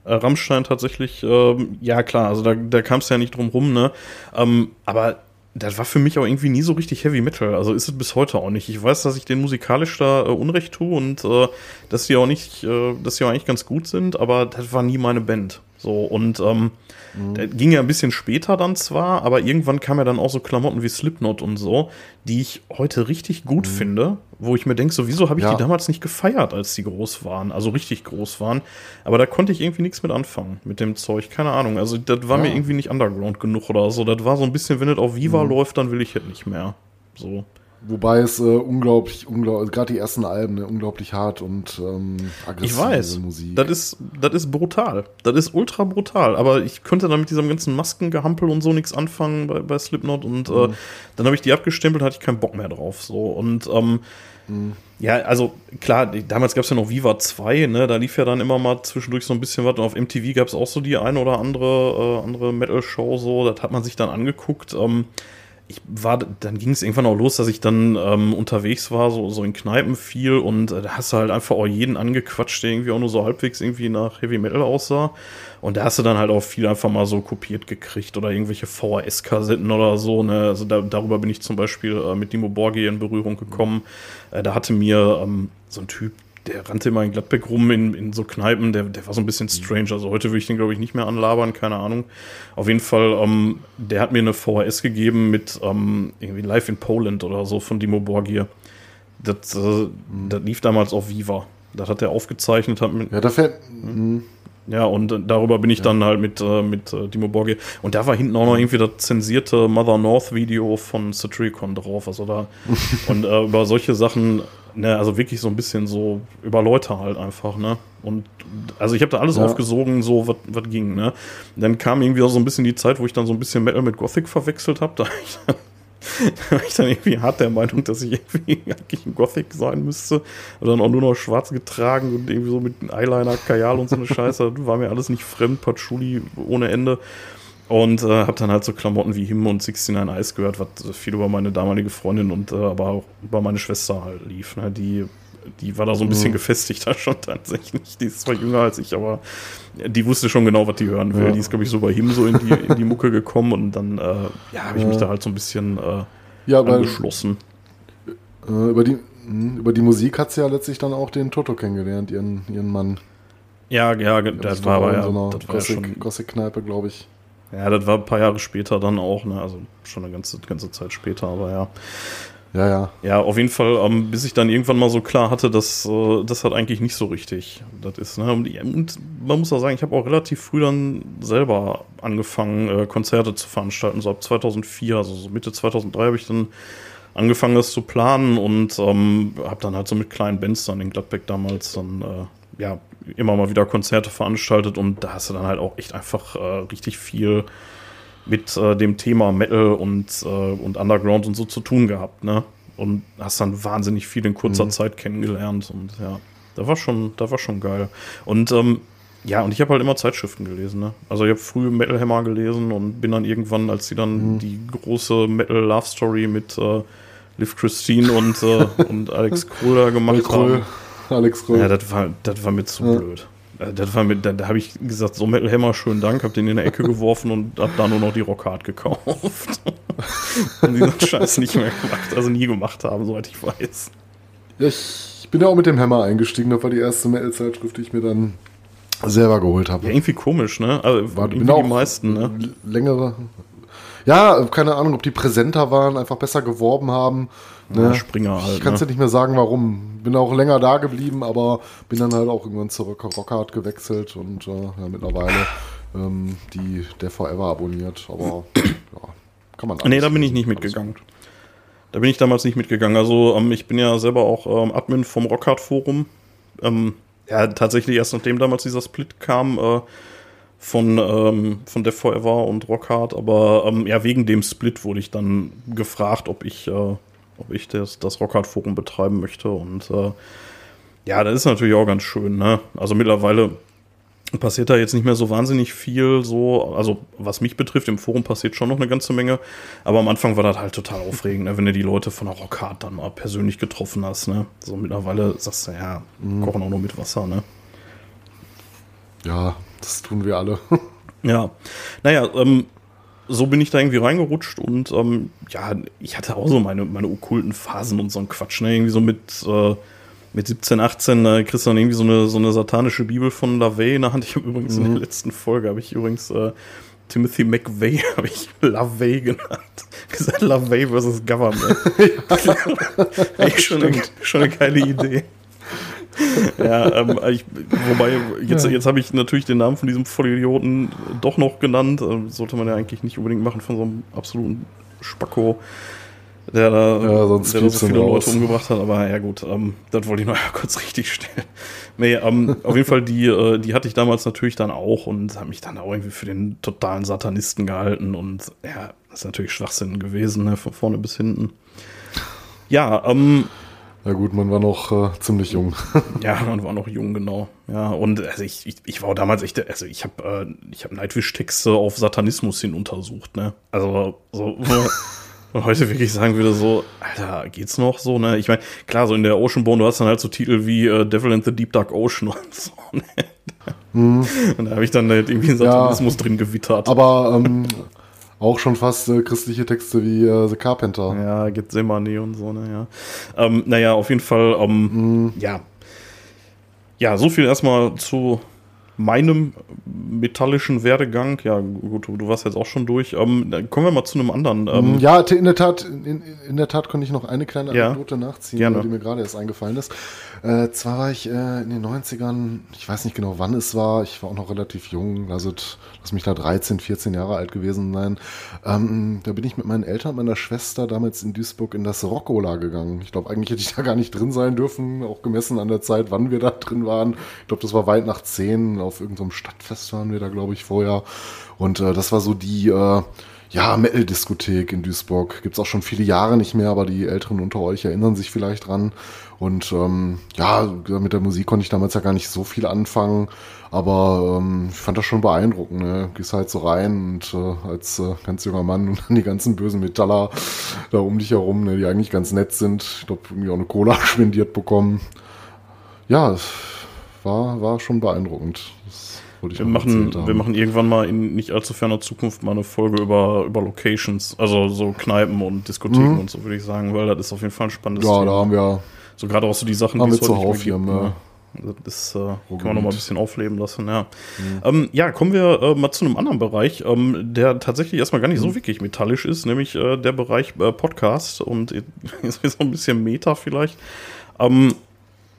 Äh, Rammstein tatsächlich, ähm, ja klar, also da, da kam es ja nicht drum rum, ne? Ähm, aber das war für mich auch irgendwie nie so richtig Heavy Metal. Also ist es bis heute auch nicht. Ich weiß, dass ich den musikalisch da äh, Unrecht tue und äh, dass die auch nicht, äh, dass die auch eigentlich ganz gut sind, aber das war nie meine Band. So und ähm, Mhm. Der ging ja ein bisschen später dann zwar, aber irgendwann kam ja dann auch so Klamotten wie Slipknot und so, die ich heute richtig gut mhm. finde, wo ich mir denke, so wieso habe ich ja. die damals nicht gefeiert, als die groß waren, also richtig groß waren. Aber da konnte ich irgendwie nichts mit anfangen, mit dem Zeug, keine Ahnung. Also das war ja. mir irgendwie nicht underground genug oder so. Das war so ein bisschen, wenn es auf Viva mhm. läuft, dann will ich es nicht mehr. So. Wobei es äh, unglaublich, unglaublich, also gerade die ersten Alben, ne, unglaublich hart und ähm, aggressiv. Ich weiß, Musik. Das ist, das ist brutal. Das ist ultra brutal. Aber ich könnte da mit diesem ganzen Maskengehampel und so nichts anfangen bei, bei Slipknot und äh, mhm. äh, dann habe ich die abgestempelt, hatte ich keinen Bock mehr drauf. So und ähm, mhm. ja, also klar, damals gab es ja noch Viva 2, ne? Da lief ja dann immer mal zwischendurch so ein bisschen was. Und auf MTV gab es auch so die eine oder andere, äh, andere Metal-Show, so, das hat man sich dann angeguckt. Ähm, ich war, dann ging es irgendwann auch los, dass ich dann ähm, unterwegs war, so, so in Kneipen viel und äh, da hast du halt einfach auch jeden angequatscht, der irgendwie auch nur so halbwegs irgendwie nach Heavy Metal aussah. Und da hast du dann halt auch viel einfach mal so kopiert gekriegt oder irgendwelche VHS-Kassetten oder so. Ne? Also da, darüber bin ich zum Beispiel äh, mit Dimo Borgi in Berührung gekommen. Äh, da hatte mir ähm, so ein Typ, der rannte immer in Gladbeck rum in, in so Kneipen, der, der war so ein bisschen strange. Also heute würde ich den, glaube ich, nicht mehr anlabern, keine Ahnung. Auf jeden Fall, ähm, der hat mir eine VHS gegeben mit ähm, irgendwie Live in Poland oder so von Dimo Borgir. Das, äh, das lief damals auf Viva. Das hat er aufgezeichnet. Hat mit, ja, da fällt. Hm. Ja, und äh, darüber bin ich ja. dann halt mit, äh, mit äh, Dimo Borgir. Und da war hinten auch noch irgendwie das zensierte Mother North Video von Satiricon drauf. Also da. und äh, über solche Sachen ne, also wirklich so ein bisschen so über Leute halt einfach, ne? Und also ich habe da alles ja. aufgesogen, so was ging, ne? Dann kam irgendwie auch so ein bisschen die Zeit, wo ich dann so ein bisschen Metal mit Gothic verwechselt habe. Da, da war ich dann irgendwie hart der Meinung, dass ich irgendwie eigentlich ein Gothic sein müsste. Und dann auch nur noch schwarz getragen und irgendwie so mit Eyeliner, Kajal und so eine Scheiße. War mir alles nicht fremd, Patchouli ohne Ende. Und äh, habe dann halt so Klamotten wie Him und 69 Eyes gehört, was viel über meine damalige Freundin und äh, aber auch über meine Schwester halt lief. Ne? Die, die war da so ein bisschen mhm. gefestigter schon tatsächlich. Die ist zwar jünger als ich, aber die wusste schon genau, was die hören will. Ja. Die ist, glaube ich, so bei Him so in die, in die Mucke gekommen und dann äh, ja, habe ich ja. mich da halt so ein bisschen äh, ja, angeschlossen. Weil, äh, über, die, hm, über die Musik hat sie ja letztlich dann auch den Toto kennengelernt, ihren, ihren Mann. Ja, ja, das war aber ja, so Gothic, schon Gothic-Kneipe, glaube ich. Ja, das war ein paar Jahre später dann auch, ne? Also schon eine ganze, ganze Zeit später, aber ja. Ja, ja. Ja, auf jeden Fall, ähm, bis ich dann irgendwann mal so klar hatte, dass äh, das hat eigentlich nicht so richtig das ist. Ne? Und, und man muss auch sagen, ich habe auch relativ früh dann selber angefangen, äh, Konzerte zu veranstalten, so ab 2004, also so Mitte 2003 habe ich dann angefangen, das zu planen und ähm, habe dann halt so mit kleinen Bands dann in Gladbeck damals dann äh, ja immer mal wieder Konzerte veranstaltet und da hast du dann halt auch echt einfach äh, richtig viel mit äh, dem Thema Metal und, äh, und Underground und so zu tun gehabt, ne? Und hast dann wahnsinnig viel in kurzer mhm. Zeit kennengelernt und ja, da war schon, da war schon geil. Und ähm, ja, und ich habe halt immer Zeitschriften gelesen, ne? Also ich habe früh Metal Hammer gelesen und bin dann irgendwann, als sie dann mhm. die große Metal Love Story mit äh, Liv Christine und, äh, und Alex Kröder gemacht haben. Alex Kröll. Ja, das war, das war mir zu ja. blöd. Äh, das war mit, da, da habe ich gesagt, so Metal Hammer, schönen Dank, hab den in der Ecke geworfen und hab da nur noch die Rockhard gekauft. und diesen Scheiß nicht mehr gemacht, also nie gemacht haben, soweit ich weiß. Ja, ich bin ja auch mit dem Hammer eingestiegen, das war die erste Metal-Zeitschrift, die ich mir dann selber geholt habe. Ja, irgendwie komisch, ne? Also war, irgendwie die meisten, ne? Längere. Ja, keine Ahnung, ob die präsenter waren, einfach besser geworben haben. Ne? Springer halt. Ich kann es ne? ja nicht mehr sagen, warum. Bin auch länger da geblieben, aber bin dann halt auch irgendwann zurück Rockhard gewechselt und äh, ja, mittlerweile ähm, die der Forever abonniert. Aber ja, kann man. Nee, da bin ich nicht mitgegangen. Da bin ich damals nicht mitgegangen. Also ähm, ich bin ja selber auch ähm, Admin vom Rockhard Forum. Ähm, ja, tatsächlich erst nachdem damals dieser Split kam. Äh, von, ähm, von Death Forever und Rockhard, aber ähm, ja, wegen dem Split wurde ich dann gefragt, ob ich äh, ob ich das, das Rockhard-Forum betreiben möchte. Und äh, ja, das ist natürlich auch ganz schön. Ne? Also mittlerweile passiert da jetzt nicht mehr so wahnsinnig viel. So, also was mich betrifft, im Forum passiert schon noch eine ganze Menge. Aber am Anfang war das halt total aufregend, ne? wenn du die Leute von der Rockhard dann mal persönlich getroffen hast. Ne? So mittlerweile sagst du, ja, mhm. kochen auch nur mit Wasser. Ne? Ja, das tun wir alle. ja, naja, ähm, so bin ich da irgendwie reingerutscht und ähm, ja, ich hatte auch so meine, meine okkulten Phasen und so ein Quatsch, ne? Irgendwie so mit, äh, mit 17, 18 äh, kriegst du dann irgendwie so eine, so eine satanische Bibel von LaVey in der Hand. Ich habe übrigens mhm. in der letzten Folge, habe ich übrigens äh, Timothy McVeigh, habe ich LaVey genannt. Gesagt, LaVey versus Government. Echt schon, eine, schon eine geile Idee ja, ähm, ich, wobei, jetzt, jetzt habe ich natürlich den Namen von diesem Vollidioten doch noch genannt. Ähm, sollte man ja eigentlich nicht unbedingt machen von so einem absoluten Spacko, der da, ja, sonst der da so viele Leute umgebracht hat. Aber ja gut, ähm, das wollte ich noch kurz richtig stellen. Nee, ähm, auf jeden Fall, die, äh, die hatte ich damals natürlich dann auch und habe mich dann auch irgendwie für den totalen Satanisten gehalten. Und ja, das ist natürlich Schwachsinn gewesen, ne, von vorne bis hinten. Ja, ähm, ja gut, man war noch äh, ziemlich jung. ja, man war noch jung, genau. Ja, und also ich, ich, ich war damals echt, also ich habe äh, ich hab Nightwish-Texte auf Satanismus hin untersucht, ne? Also so, man heute wirklich sagen würde, so, Alter, geht's noch so, ne? Ich meine, klar, so in der Oceanborn, du hast dann halt so Titel wie äh, Devil and the Deep Dark Ocean und so, ne? Mhm. Und da habe ich dann halt irgendwie Satanismus ja, drin gewittert. Aber ähm, auch schon fast äh, christliche Texte wie äh, The Carpenter. Ja, Gethsemane und so, ne, ja. Ähm, naja, auf jeden Fall, ähm, mm. ja. Ja, so viel erstmal zu meinem metallischen Werdegang, ja gut, du warst jetzt auch schon durch. Ähm, kommen wir mal zu einem anderen. Ähm, ja, in der Tat, in, in der Tat konnte ich noch eine kleine Ja. Anekdote nachziehen, Gerne. die mir gerade erst eingefallen ist. Äh, zwar war ich äh, in den 90ern, ich weiß nicht genau wann es war, ich war auch noch relativ jung, also lass mich da 13, 14 Jahre alt gewesen sein. Ähm, da bin ich mit meinen Eltern und meiner Schwester damals in Duisburg in das Rockola gegangen. Ich glaube, eigentlich hätte ich da gar nicht drin sein dürfen, auch gemessen an der Zeit, wann wir da drin waren. Ich glaube, das war weit nach 10, auf irgendeinem Stadtfest waren wir da, glaube ich, vorher. Und äh, das war so die, äh, ja, Metal-Diskothek in Duisburg. Gibt's auch schon viele Jahre nicht mehr, aber die Älteren unter euch erinnern sich vielleicht dran. Und ähm, ja, mit der Musik konnte ich damals ja gar nicht so viel anfangen, aber ähm, ich fand das schon beeindruckend. Ne? Gehst halt so rein und äh, als äh, ganz junger Mann und dann die ganzen bösen Metaller da um dich herum, ne, die eigentlich ganz nett sind. Ich glaube, irgendwie auch eine Cola spendiert bekommen. Ja, es war, war schon beeindruckend. Das wollte ich Wir machen, wir machen irgendwann mal in nicht allzu ferner Zukunft mal eine Folge über, über Locations, also so Kneipen und Diskotheken und so, würde ich sagen, weil das ist auf jeden Fall ein spannendes Mhm. Ja, Thema. da haben wir So gerade auch so die Sachen, die es wir heute nicht mehr gibt. im, Ne? Das äh, kann man noch mal ein bisschen aufleben lassen, ja. Ähm, ja, kommen wir äh, mal zu einem anderen Bereich, ähm, der tatsächlich erstmal gar nicht so wirklich metallisch ist, nämlich äh, der Bereich äh, Podcast und jetzt ist so ein bisschen Meta vielleicht. Ähm,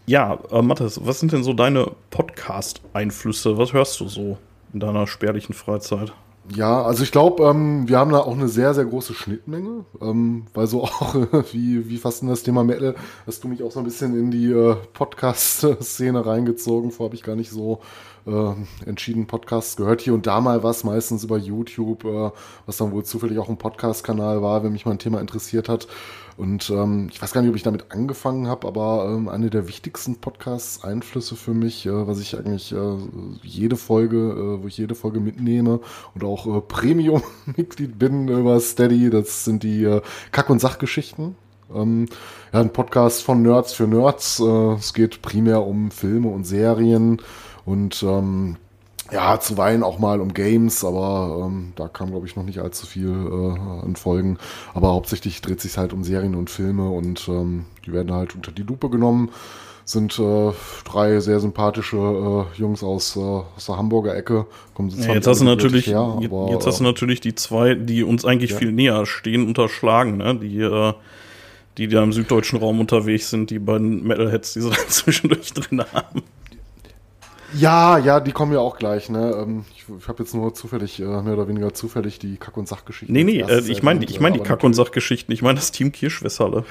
ja, äh, Mathis, was sind denn so deine Podcast-Einflüsse? Was hörst du so in deiner spärlichen Freizeit? Ja, also ich glaube, ähm, wir haben da auch eine sehr, sehr große Schnittmenge, ähm, weil so auch wie, wie fast in das Thema Metal hast du mich auch so ein bisschen in die äh, Podcast-Szene reingezogen. Vorher habe ich gar nicht so äh, entschieden Podcasts gehört. Hier und da mal was, meistens über YouTube, äh, was dann wohl zufällig auch ein Podcast-Kanal war, wenn mich mal ein Thema interessiert hat. Und ähm, ich weiß gar nicht, ob ich damit angefangen habe, aber ähm, eine der wichtigsten Podcasts-Einflüsse für mich, äh, was ich eigentlich äh, jede Folge, äh, wo ich jede Folge mitnehme und auch äh, Premium-Mitglied bin über Steady, das sind die äh, Kack- und Sachgeschichten. Ähm, ja, ein Podcast von Nerds für Nerds. Äh, es geht primär um Filme und Serien und ähm, ja, zuweilen auch mal um Games, aber ähm, da kam, glaube ich, noch nicht allzu viel äh, an Folgen. Aber hauptsächlich dreht sich halt um Serien und Filme und ähm, die werden halt unter die Lupe genommen. Sind äh, drei sehr sympathische äh, Jungs aus, äh, aus der Hamburger Ecke. Kommen sie Ja, jetzt hast du natürlich, her, jetzt, aber, jetzt hast du natürlich die zwei, die uns eigentlich Ja. viel näher stehen, unterschlagen, ne? Die, äh, die da im süddeutschen Raum unterwegs sind, die beiden Metalheads, die sie da zwischendurch drin haben. Ja, ja, die kommen ja auch gleich. Ne? Ähm, Ich, ich habe jetzt nur zufällig, äh, mehr oder weniger zufällig, die Kack- und Sachgeschichten. Nee, nee, äh, ich meine ich mein die Kack- und Sachgeschichten, ich meine das Team Kirschwässerle.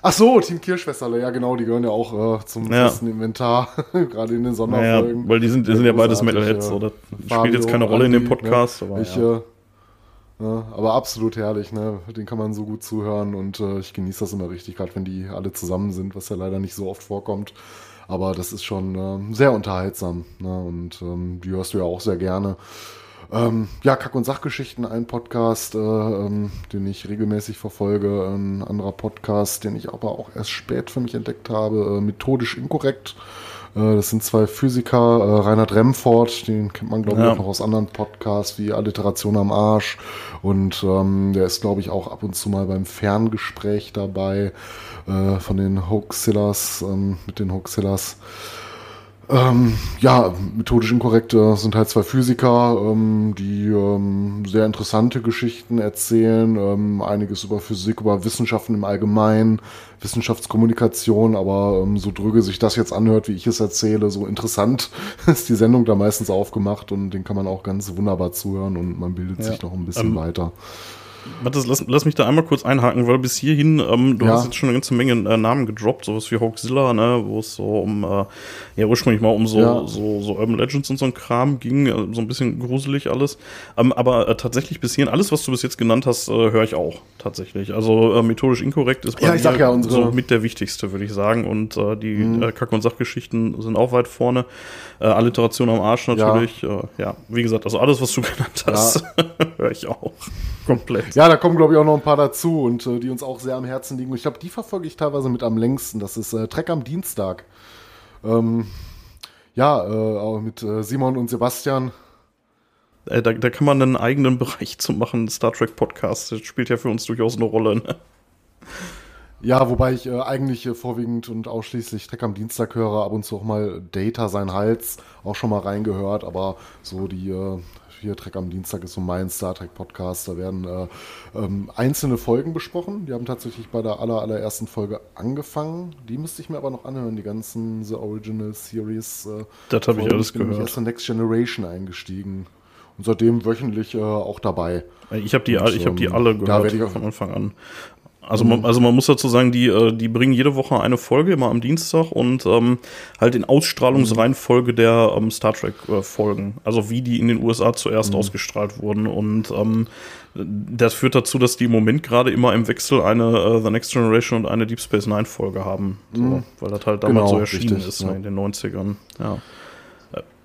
Ach so, Team Kirschwässerle, ja genau, die gehören ja auch äh, zum Ja. festen Inventar, gerade in den Sonderfolgen. weil die sind, die sind ja beides Metalheads, ja. Fabio, spielt jetzt keine Rolle in dem Andi, Podcast, ne? aber ich, ja. äh, ja, aber absolut herrlich, ne? Den kann man so gut zuhören und äh, ich genieße das immer richtig, gerade wenn die alle zusammen sind, was ja leider nicht so oft vorkommt. Aber das ist schon ähm, sehr unterhaltsam, ne? Und ähm, die hörst du ja auch sehr gerne. Ähm, ja, Kack- und Sachgeschichten, ein Podcast, äh, ähm, den ich regelmäßig verfolge. Ein anderer Podcast, den ich aber auch erst spät für mich entdeckt habe, äh, methodisch inkorrekt. Äh, das sind zwei Physiker, äh, Reinhard Remford, den kennt man, glaube ich, Ja. auch noch aus anderen Podcasts wie Alliteration am Arsch. Und ähm, der ist, glaube ich, auch ab und zu mal beim Ferngespräch dabei äh, von den Hoaxillas, ähm, mit den Hoaxillas. Ähm, ja, methodisch inkorrekt äh, sind halt zwei Physiker, ähm, die ähm, sehr interessante Geschichten erzählen, ähm, einiges über Physik, über Wissenschaften im Allgemeinen, Wissenschaftskommunikation, aber ähm, so dröge sich das jetzt anhört, wie ich es erzähle, so interessant ist die Sendung da meistens aufgemacht und den kann man auch ganz wunderbar zuhören und man bildet Ja. sich noch ein bisschen Ähm, weiter. Mathis, lass, lass mich da einmal kurz einhaken, weil bis hierhin, ähm, du Ja. hast jetzt schon eine ganze Menge äh, Namen gedroppt, sowas wie Hoaxilla, ne, wo es so um, äh, ja, ursprünglich mal um so, Ja. so, so Urban Legends und so ein Kram ging, äh, so ein bisschen gruselig alles. Ähm, aber äh, tatsächlich bis hierhin, alles, was du bis jetzt genannt hast, äh, höre ich auch, tatsächlich. Also äh, methodisch inkorrekt ist bei Ja, unsere- so mit der wichtigste, würde ich sagen. Und die Mhm. Kack- und Sachgeschichten sind auch weit vorne. Alliteration am Arsch natürlich. Ja, wie gesagt, also alles, was du genannt hast, höre ich auch. Komplett. Ja, da kommen, glaube ich, auch noch ein paar dazu und äh, die uns auch sehr am Herzen liegen. Und ich glaube, die verfolge ich teilweise mit am längsten. Das ist äh, Trek am Dienstag. Ähm, ja, äh, auch mit äh, Simon und Sebastian. Äh, da, da kann man einen eigenen Bereich zu machen. Star Trek Podcast das spielt ja für uns durchaus eine Rolle. Ne? Ja, wobei ich äh, eigentlich äh, vorwiegend und ausschließlich Trek am Dienstag höre, ab und zu auch mal Data sein Hals auch schon mal reingehört, aber so die äh, hier Trek am Dienstag ist so mein Star Trek Podcast, da werden äh, ähm, einzelne Folgen besprochen. Die haben tatsächlich bei der aller, allerersten Folge angefangen. Die müsste ich mir aber noch anhören, die ganzen The Original Series. Äh, das habe ich alles gehört. Ich bin erst in Next Generation eingestiegen und seitdem wöchentlich äh, auch dabei. Ich habe die, und, ich hab die ähm, alle gehört ich von Anfang an. Also man, also man muss dazu sagen, die, äh, die bringen jede Woche eine Folge, immer am Dienstag und ähm, halt in Ausstrahlungsreihenfolge der ähm, Star Trek-Folgen. Äh, also wie die in den USA zuerst mhm. ausgestrahlt wurden. Und ähm, das führt dazu, dass die im Moment gerade immer im Wechsel eine äh, The Next Generation und eine Deep Space Nine-Folge haben. So, mhm. Weil das halt damals genau, so erschienen richtig, ist, ja. in den 90ern. Ja.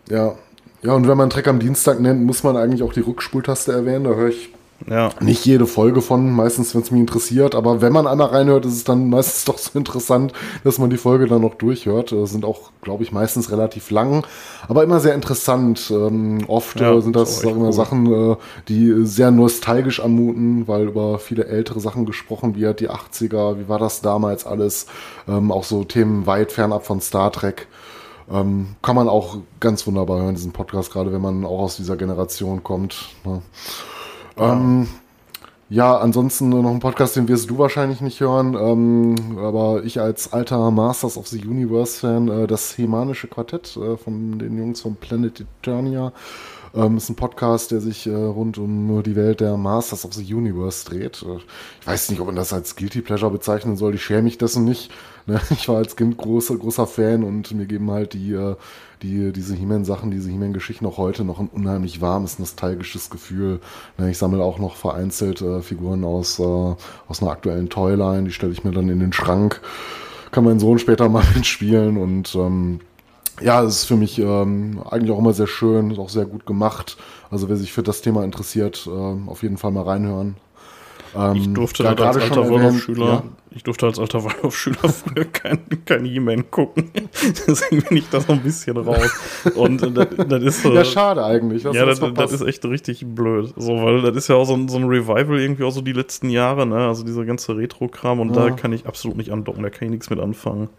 Ja. Ja, und wenn man Trek am Dienstag nennt, muss man eigentlich auch die Rückspultaste erwähnen. Da höre ich ja. Nicht jede Folge von, meistens, wenn es mich interessiert, aber wenn man einmal reinhört, ist es dann meistens doch so interessant, dass man die Folge dann noch durchhört. Das sind auch, glaube ich, meistens relativ lang, aber immer sehr interessant. Ähm, oft ja, äh, sind das, wir, cool. Sachen, äh, die sehr nostalgisch anmuten, weil über viele ältere Sachen gesprochen wird, die 80er, wie war das damals alles, ähm, auch so Themen weit fernab von Star Trek. Ähm, kann man auch ganz wunderbar hören, diesen Podcast, gerade wenn man auch aus dieser Generation kommt. Ne? Ähm, ja, ansonsten noch ein Podcast, den wirst du wahrscheinlich nicht hören, ähm, aber ich als alter Masters of the Universe-Fan, äh, das Hemanische Quartett äh, von den Jungs von Planet Eternia, ähm, ist ein Podcast, der sich äh, rund um die Welt der Masters of the Universe dreht. Äh, ich weiß nicht, ob man das als Guilty Pleasure bezeichnen soll, ich schäme mich dessen nicht. Ne? Ich war als Kind großer, großer Fan und mir geben halt die äh, die, diese He-Man-Sachen, diese He-Man-Geschichten auch heute noch ein unheimlich warmes, nostalgisches Gefühl. Ne, ich sammle auch noch vereinzelt äh, Figuren aus, äh, aus einer aktuellen Toyline, die stelle ich mir dann in den Schrank. Kann mein Sohn später mal mitspielen und ähm, ja, es ist für mich ähm, eigentlich auch immer sehr schön, auch sehr gut gemacht. Also wer sich für das Thema interessiert, äh, auf jeden Fall mal reinhören. Ähm, ich durfte halt als alter Waldorf-Schüler, ja? ich durfte als alter Waldorf-Schüler früher kein, kein He-Man gucken. Deswegen bin ich da so ein bisschen raus. Und das, das ist Ja, schade eigentlich. ja, das, das, ist echt richtig blöd. So, weil das ist ja auch so ein, so ein Revival irgendwie auch so die letzten Jahre, ne? Also dieser ganze Retro-Kram und ja. da kann ich absolut nicht andocken, da kann ich nichts mit anfangen.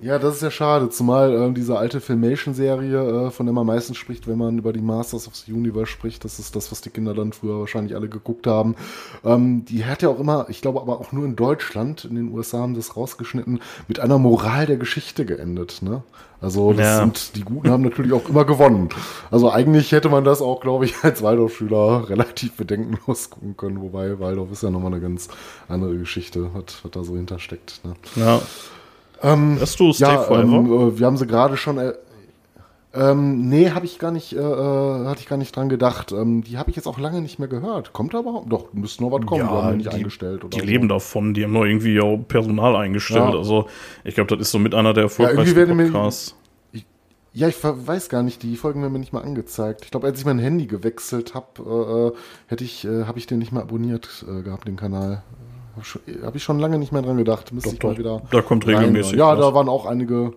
Ja, das ist ja schade, zumal äh, diese alte Filmation-Serie, äh, von der man meistens spricht, wenn man über die Masters of the Universe spricht, das ist das, was die Kinder dann früher wahrscheinlich alle geguckt haben. Ähm, die hat ja auch immer, ich glaube aber auch nur in Deutschland, in den USA haben das rausgeschnitten, mit einer Moral der Geschichte geendet. Ne? Also das ja. sind, die Guten haben natürlich auch immer gewonnen. Also eigentlich hätte man das auch, glaube ich, als Waldorf-Schüler relativ bedenkenlos gucken können, wobei Waldorf ist ja nochmal eine ganz andere Geschichte, was, was da so hintersteckt. Ne? Ja. Ähm, Hast du Stay ja, Forever? Ähm, äh, wir haben sie gerade schon. Äh, ähm, nee, habe ich gar nicht, äh, äh, hatte ich gar nicht dran gedacht. Ähm, die habe ich jetzt auch lange nicht mehr gehört. Kommt aber? Doch, müsste noch was kommen. Ja, die haben nicht die, eingestellt. Oder die so. leben davon. Die haben noch irgendwie auch Personal eingestellt. Ja. Also ich glaube, das ist so mit einer der erfolgreichsten ja, Podcasts. Ja, ich weiß gar nicht, die Folgen werden mir nicht mal angezeigt. Ich glaube, als ich mein Handy gewechselt habe, äh, hätte ich, äh, habe ich den nicht mehr abonniert äh, gehabt, den Kanal. Habe ich schon lange nicht mehr dran gedacht. Müsste ich mal wieder. Da kommt regelmäßig. Ja, was. da waren auch einige.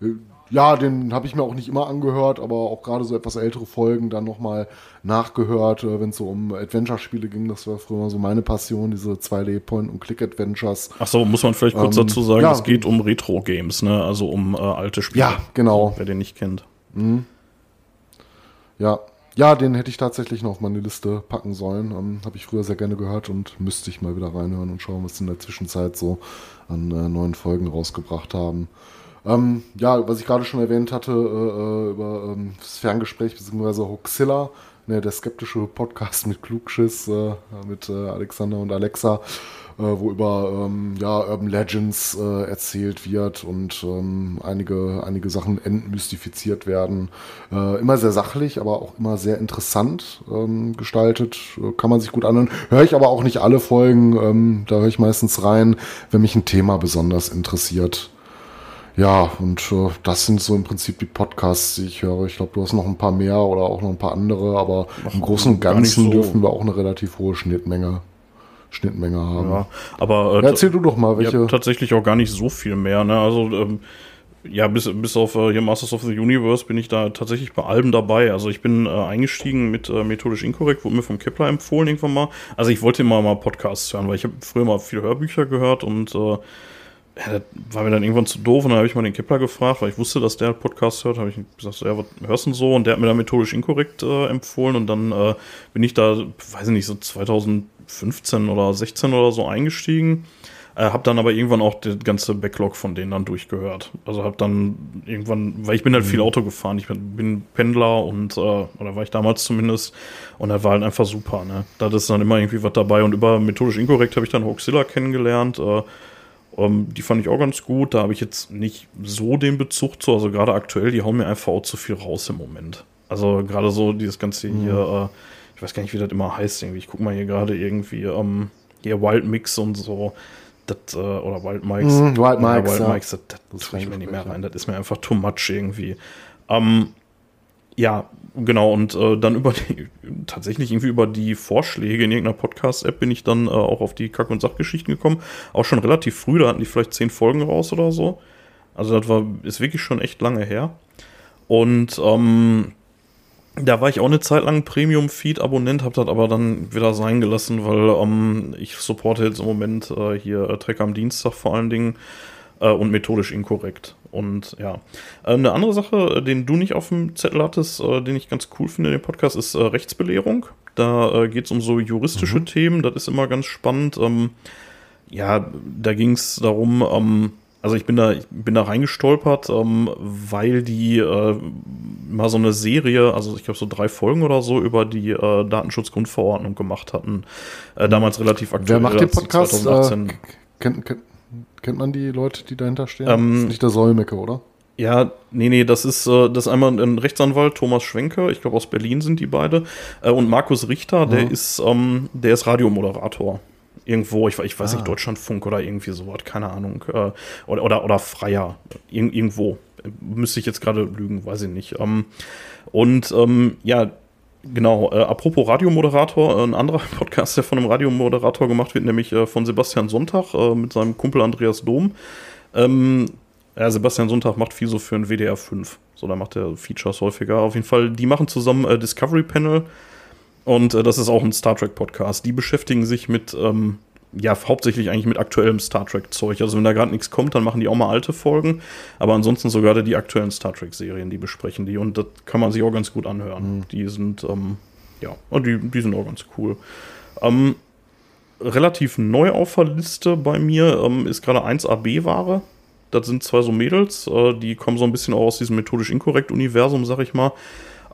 Äh, ja, den habe ich mir auch nicht immer angehört, aber auch gerade so etwas ältere Folgen dann nochmal nachgehört, äh, wenn es so um Adventure-Spiele ging. Das war früher so meine Passion, diese 2D-Point- und Click-Adventures. Ach so, muss man vielleicht kurz ähm, dazu sagen, ja. es geht um Retro-Games, ne? Also um äh, alte Spiele. Ja, genau. Wer den nicht kennt. Mhm. Ja, ja, den hätte ich tatsächlich noch auf meine Liste packen sollen. Ähm, Habe ich früher sehr gerne gehört und müsste ich mal wieder reinhören und schauen, was sie in der Zwischenzeit so an äh, neuen Folgen rausgebracht haben. Ähm, ja, was ich gerade schon erwähnt hatte, äh, äh über ähm, das Ferngespräch bzw. Hoxilla, ne, der skeptische Podcast mit Klugschiss, äh, mit äh, Alexander und Alexa wo über ähm, ja, Urban Legends äh, erzählt wird und ähm, einige, einige Sachen entmystifiziert werden. Äh, immer sehr sachlich, aber auch immer sehr interessant ähm, gestaltet. Äh, kann man sich gut anhören. Höre ich aber auch nicht alle Folgen. Ähm, da höre ich meistens rein, wenn mich ein Thema besonders interessiert. Ja, und äh, das sind so im Prinzip die Podcasts, die ich höre. Ich glaube, du hast noch ein paar mehr oder auch noch ein paar andere, aber Ach, im Großen und Ganzen so. dürfen wir auch eine relativ hohe Schnittmenge Schnittmenge haben. Ja, aber äh, erzähl du doch mal, welche. Ja, tatsächlich auch gar nicht so viel mehr. Ne? Also ähm, ja, bis, bis auf äh, hier Masters of the Universe bin ich da tatsächlich bei Alben dabei. Also ich bin äh, eingestiegen mit äh, Methodisch Inkorrekt, wurde mir vom Kepler empfohlen irgendwann mal. Also ich wollte immer mal Podcasts hören, weil ich habe früher mal viele Hörbücher gehört und äh, ja, das war mir dann irgendwann zu doof und dann habe ich mal den Kepler gefragt, weil ich wusste, dass der Podcast hört. habe ich gesagt, so, ja, was hörst du denn so? Und der hat mir dann methodisch inkorrekt äh, empfohlen und dann äh, bin ich da, weiß ich nicht, so 2015 oder 16 oder so eingestiegen. Äh, hab dann aber irgendwann auch den ganze Backlog von denen dann durchgehört. Also hab dann irgendwann, weil ich bin halt viel mhm. Auto gefahren, ich bin, bin Pendler und, äh, oder war ich damals zumindest, und das war halt einfach super, ne. Da ist dann immer irgendwie was dabei und über methodisch inkorrekt habe ich dann Hoaxilla kennengelernt, äh, um, ähm, die fand ich auch ganz gut. Da habe ich jetzt nicht so den Bezug zu. Also gerade aktuell, die hauen mir einfach auch zu viel raus im Moment. Also gerade so dieses ganze mhm. hier, äh, ich weiß gar nicht, wie das immer heißt. Irgendwie. Ich gucke mal hier gerade irgendwie ähm, hier Wild Mix und so. Das, äh, oder Wild Mikes. Mm, Wild Mikes. Ja, Wild ja. Mikes, das, das, das tue ich mir nicht mehr rein. Das ist mir einfach too much irgendwie. Ähm, ja, genau, und äh, dann über die, tatsächlich irgendwie über die Vorschläge in irgendeiner Podcast-App bin ich dann äh, auch auf die Kack- und Sachgeschichten gekommen. Auch schon relativ früh, da hatten die vielleicht zehn Folgen raus oder so. Also das war, ist wirklich schon echt lange her. Und ähm, da war ich auch eine Zeit lang Premium-Feed-Abonnent, habe das aber dann wieder sein gelassen, weil ähm, ich supporte jetzt im Moment äh, hier äh, am Dienstag vor allen Dingen äh, und methodisch inkorrekt. Und ja, äh, eine andere Sache, äh, den du nicht auf dem Zettel hattest, äh, den ich ganz cool finde in dem Podcast, ist Rechtsbelehrung. Da geht es um so juristische mhm. Themen, das ist immer ganz spannend. Ähm, ja, da ging es darum, ähm, also ich bin da, ich bin da reingestolpert, ähm, weil die äh, mal so eine Serie, also ich glaube so drei Folgen oder so über die äh, Datenschutzgrundverordnung gemacht hatten. Äh, damals relativ aktuell. Wer macht den Podcast? 2018. Äh, kennt, kennt, Kennt man die Leute, die dahinter stehen? Ähm, das ist nicht der Säumecke, oder? Ja, nee, nee, das ist, äh, das ist einmal ein Rechtsanwalt, Thomas Schwenker, ich glaube aus Berlin sind die beide, äh, und Markus Richter, der mhm. ist, ähm, der ist Radiomoderator. Irgendwo, ich, ich weiß ah. nicht, Deutschlandfunk oder irgendwie sowas, keine Ahnung. Äh, oder, oder, oder Freier, Ir irgendwo. Müsste ich jetzt gerade lügen, weiß ich nicht. Ähm, und ähm, ja, Genau, äh, apropos Radiomoderator, äh, ein anderer Podcast, der von einem Radiomoderator gemacht wird, nämlich äh, von Sebastian Sonntag äh, mit seinem Kumpel Andreas Dom. Ähm, ja, Sebastian Sonntag macht viel so für ein WDR 5. So, da macht er Features häufiger. Auf jeden Fall, die machen zusammen äh, Discovery Panel und äh, das ist auch ein Star Trek Podcast. Die beschäftigen sich mit ähm, ja, hauptsächlich eigentlich mit aktuellem Star Trek-Zeug. Also wenn da gerade nichts kommt, dann machen die auch mal alte Folgen. Aber ansonsten so gerade die aktuellen Star Trek-Serien, die besprechen die. Und das kann man sich auch ganz gut anhören. Mhm. Die sind, ähm, ja, die, die sind auch ganz cool. Ähm, relativ neu auf der Liste bei mir ähm, ist gerade 1AB-Ware. Das sind zwei so Mädels, äh, die kommen so ein bisschen auch aus diesem methodisch inkorrekt Universum, sag ich mal.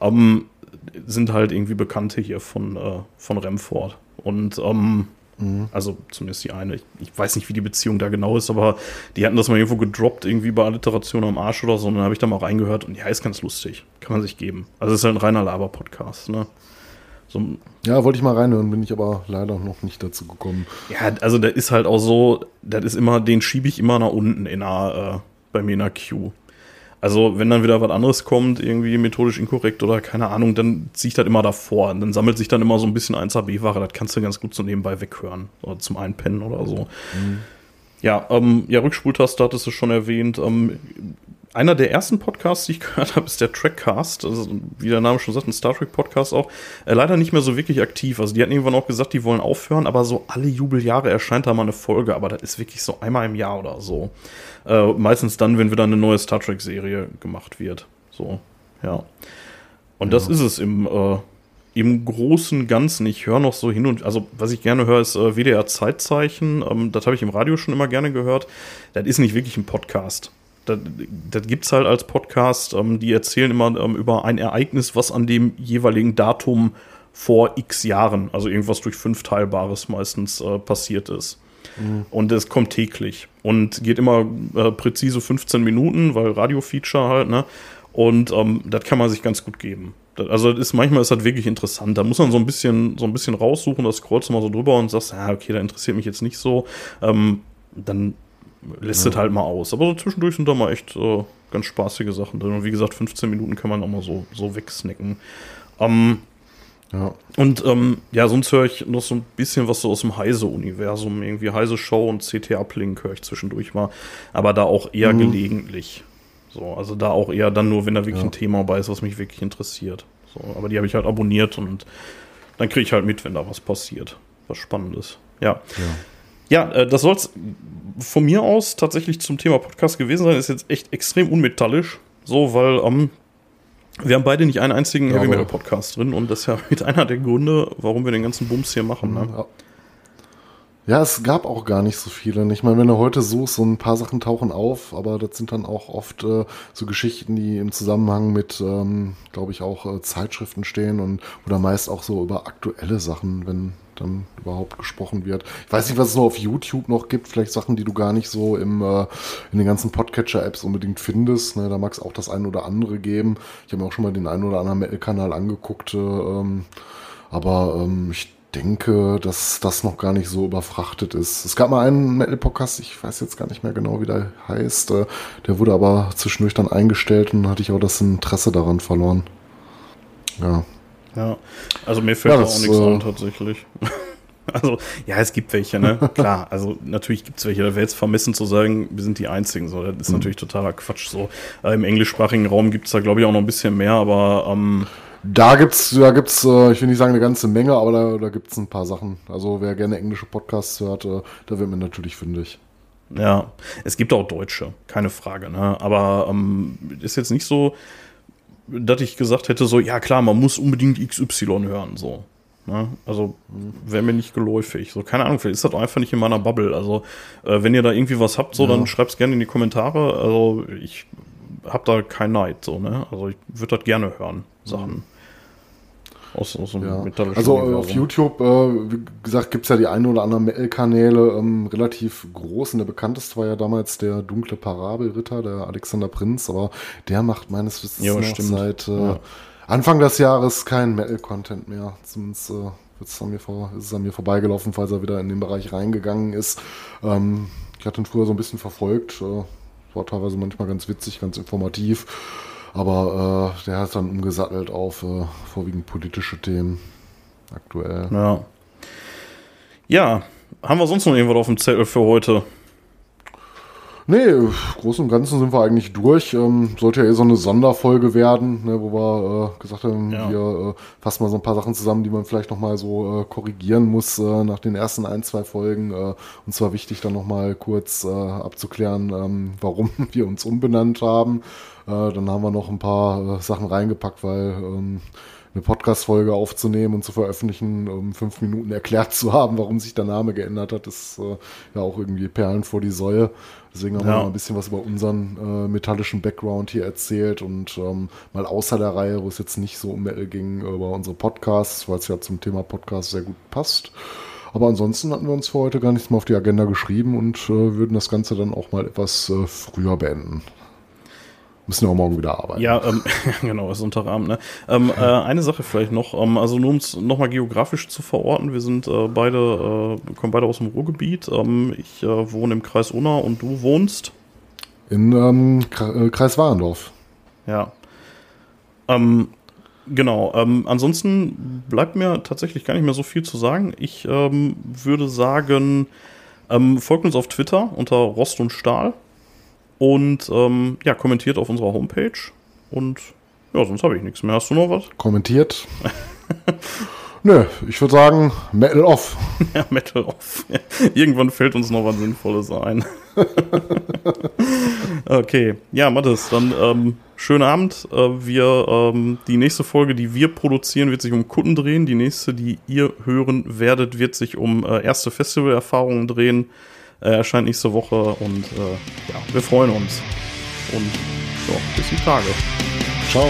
Ähm, sind halt irgendwie Bekannte hier von, äh, von Remford. Und ähm, Mhm. Also zumindest die eine. Ich, ich, weiß nicht, wie die Beziehung da genau ist, aber die hatten das mal irgendwo gedroppt, irgendwie bei Alliteration am Arsch oder so. Und dann habe ich da mal reingehört und ja, ist ganz lustig. Kann man sich geben. Also es ist halt ein reiner Laber-Podcast, ne? So, ja, wollte ich mal reinhören, bin ich aber leider noch nicht dazu gekommen. Ja, also der ist halt auch so, das ist immer, den schiebe ich immer nach unten in der, äh, bei mir in der Queue. Also, wenn dann wieder was anderes kommt, irgendwie methodisch inkorrekt oder keine Ahnung, dann ziehe ich das immer davor. Und dann sammelt sich dann immer so ein bisschen 1AB-Ware, das kannst du ganz gut so nebenbei weghören. Oder zum Einpennen oder so. Mhm. Ja, ähm, ja, Rückspultaste hattest du schon erwähnt. Ähm, einer der ersten Podcasts, die ich gehört habe, ist der Trackcast. Also, wie der Name schon sagt, ein Star Trek Podcast auch. Äh, leider nicht mehr so wirklich aktiv. Also, die hatten irgendwann auch gesagt, die wollen aufhören, aber so alle Jubeljahre erscheint da mal eine Folge. Aber das ist wirklich so einmal im Jahr oder so. Äh, meistens dann, wenn wieder eine neue Star Trek-Serie gemacht wird. So, ja. Und ja. das ist es im, äh, im großen Ganzen. Ich höre noch so hin und also was ich gerne höre, ist äh, WDR Zeitzeichen. Ähm, das habe ich im Radio schon immer gerne gehört. Das ist nicht wirklich ein Podcast. Das, das gibt es halt als Podcast. Ähm, die erzählen immer ähm, über ein Ereignis, was an dem jeweiligen Datum vor x Jahren, also irgendwas durch fünf Teilbares meistens äh, passiert ist. Mhm. Und es kommt täglich und geht immer äh, präzise 15 Minuten, weil Radio-Feature halt, ne? Und ähm, das kann man sich ganz gut geben. Das, also das ist, manchmal ist das wirklich interessant. Da muss man so ein bisschen, so ein bisschen raussuchen, das scrollst du mal so drüber und sagst, ja, okay, da interessiert mich jetzt nicht so. Ähm, dann lässt es halt mal aus. Aber so zwischendurch sind da mal echt äh, ganz spaßige Sachen drin. Und wie gesagt, 15 Minuten kann man auch mal so, so wegsnacken. Ähm, ja. Und ähm, ja, sonst höre ich noch so ein bisschen was so aus dem Heise-Universum. Irgendwie Heise-Show und CT-Uplink höre ich zwischendurch mal. Aber da auch eher mhm. gelegentlich. So, also da auch eher dann nur, wenn da wirklich Ja. ein Thema bei ist, was mich wirklich interessiert. So, aber die habe ich halt abonniert und dann kriege ich halt mit, wenn da was passiert. Was Spannendes. Ja. Ja, äh, das soll es von mir aus tatsächlich zum Thema Podcast gewesen sein. Ist jetzt echt extrem unmetallisch. So, weil ähm, wir haben beide nicht einen einzigen Heavy Metal Podcast drin und das ist ja mit einer der Gründe, warum wir den ganzen Bums hier machen. Ne? Ja. Ja, es gab auch gar nicht so viele. Ich meine, wenn du heute suchst, so ein paar Sachen tauchen auf, aber das sind dann auch oft äh, so Geschichten, die im Zusammenhang mit, ähm, glaube ich, auch äh, Zeitschriften stehen und oder meist auch so über aktuelle Sachen, wenn dann überhaupt gesprochen wird. Ich weiß nicht, was es noch auf YouTube noch gibt, vielleicht Sachen, die du gar nicht so im, äh, in den ganzen Podcatcher-Apps unbedingt findest. Ne? Da mag es auch das ein oder andere geben. Ich habe mir auch schon mal den einen oder anderen Metal-Kanal angeguckt, äh, ähm, aber ähm, ich denke, dass das noch gar nicht so überfrachtet ist. Es gab mal einen Metal-Podcast, ich weiß jetzt gar nicht mehr genau, wie der heißt. äh, Der wurde aber zwischendurch dann eingestellt und hatte ich auch das Interesse daran verloren. Ja. Ja, also mir fällt Ja, da das, auch nichts äh, ein tatsächlich. also, ja, es gibt welche, ne? Klar, also natürlich gibt es welche. Da wäre jetzt vermessen zu sagen, wir sind die Einzigen. So, das Mhm. ist natürlich totaler Quatsch. So, äh, Im englischsprachigen Raum gibt es da, glaube ich, auch noch ein bisschen mehr, aber ähm, Da gibt's, da gibt's, äh, ich will nicht sagen eine ganze Menge, aber da, da gibt's ein paar Sachen. Also wer gerne englische Podcasts hört, äh, da wird man natürlich fündig. ja, es gibt auch Deutsche, keine Frage, ne? Aber ähm, ist jetzt nicht so, dass ich gesagt hätte, so, ja klar, man muss unbedingt XY hören, so. Ne? Also wäre mir nicht geläufig. So, keine Ahnung, vielleicht ist das einfach nicht in meiner Bubble. Also, äh, wenn ihr da irgendwie was habt, so, Ja. dann schreibt's gerne in die Kommentare. Also, ich hab da kein Neid, so, ne? Also, ich würde das gerne hören, Sachen. Aus, aus dem Ja. Also äh, auf Universum. YouTube, äh, wie gesagt, gibt's ja die ein oder anderen Metal-Kanäle, ähm, relativ groß. Und der bekannteste war ja damals der dunkle Parabelritter, der Alexander Prinz, aber der macht meines Wissens Ja, seit äh, Ja. Anfang des Jahres kein Metal-Content mehr. Zumindest äh, wird's an mir vor, ist es an mir vorbeigelaufen, falls er wieder in den Bereich reingegangen ist. Ähm, ich hatte ihn früher so ein bisschen verfolgt. Äh, war teilweise manchmal ganz witzig, ganz informativ. Aber äh, der hat dann umgesattelt auf äh, vorwiegend politische Themen aktuell. Ja. Ja, haben wir sonst noch irgendwas auf dem Zettel für heute? Nee, im Großen und Ganzen sind wir eigentlich durch. Ähm, sollte ja eh so eine Sonderfolge werden, ne, wo wir äh, gesagt haben, Ja. wir äh, fassen mal so ein paar Sachen zusammen, die man vielleicht nochmal so äh, korrigieren muss äh, nach den ersten ein, zwei Folgen. Äh, und zwar wichtig dann nochmal kurz äh, abzuklären, ähm, warum wir uns umbenannt haben. Äh, dann haben wir noch ein paar äh, Sachen reingepackt, weil ähm, eine Podcast-Folge aufzunehmen und zu veröffentlichen, um fünf Minuten erklärt zu haben, warum sich der Name geändert hat, ist äh, ja auch irgendwie Perlen vor die Säue. Deswegen haben wir Ja. mal ein bisschen was über unseren äh, metallischen Background hier erzählt und ähm, mal außer der Reihe, wo es jetzt nicht so um Metal ging, über unsere Podcasts, weil es ja zum Thema Podcast sehr gut passt. Aber ansonsten hatten wir uns für heute gar nichts mehr auf die Agenda geschrieben und äh, würden das Ganze dann auch mal etwas äh, früher beenden. Müssen ja auch morgen wieder arbeiten. Ja, ähm, genau, ist Unterabend, ne? Ähm, äh, eine Sache vielleicht noch, ähm, also nur um es nochmal geografisch zu verorten, wir sind äh, beide, äh, kommen beide aus dem Ruhrgebiet. Ähm, ich äh, wohne im Kreis Unna und du wohnst? In ähm, äh, Kreis Warendorf. Ja. Ähm, genau. Ansonsten bleibt mir tatsächlich gar nicht mehr so viel zu sagen. Ich würde sagen, folgt uns auf Twitter unter Rost und Stahl und ähm, ja, kommentiert auf unserer Homepage. Und ja, sonst habe ich nichts mehr. Hast du noch was? Kommentiert. Nö, ich würde sagen, Metal off. Ja, Metal off. Irgendwann fällt uns noch was Sinnvolles ein. okay, ja, Mathis, dann ähm, schönen Abend. Äh, wir, ähm, die nächste Folge, die wir produzieren, wird sich um Kunden drehen. Die nächste, die ihr hören werdet, wird sich um äh, erste Festivalerfahrungen drehen. Äh, erscheint nächste Woche und äh, ja, wir freuen uns. Und ja, bis die Tage. Ciao.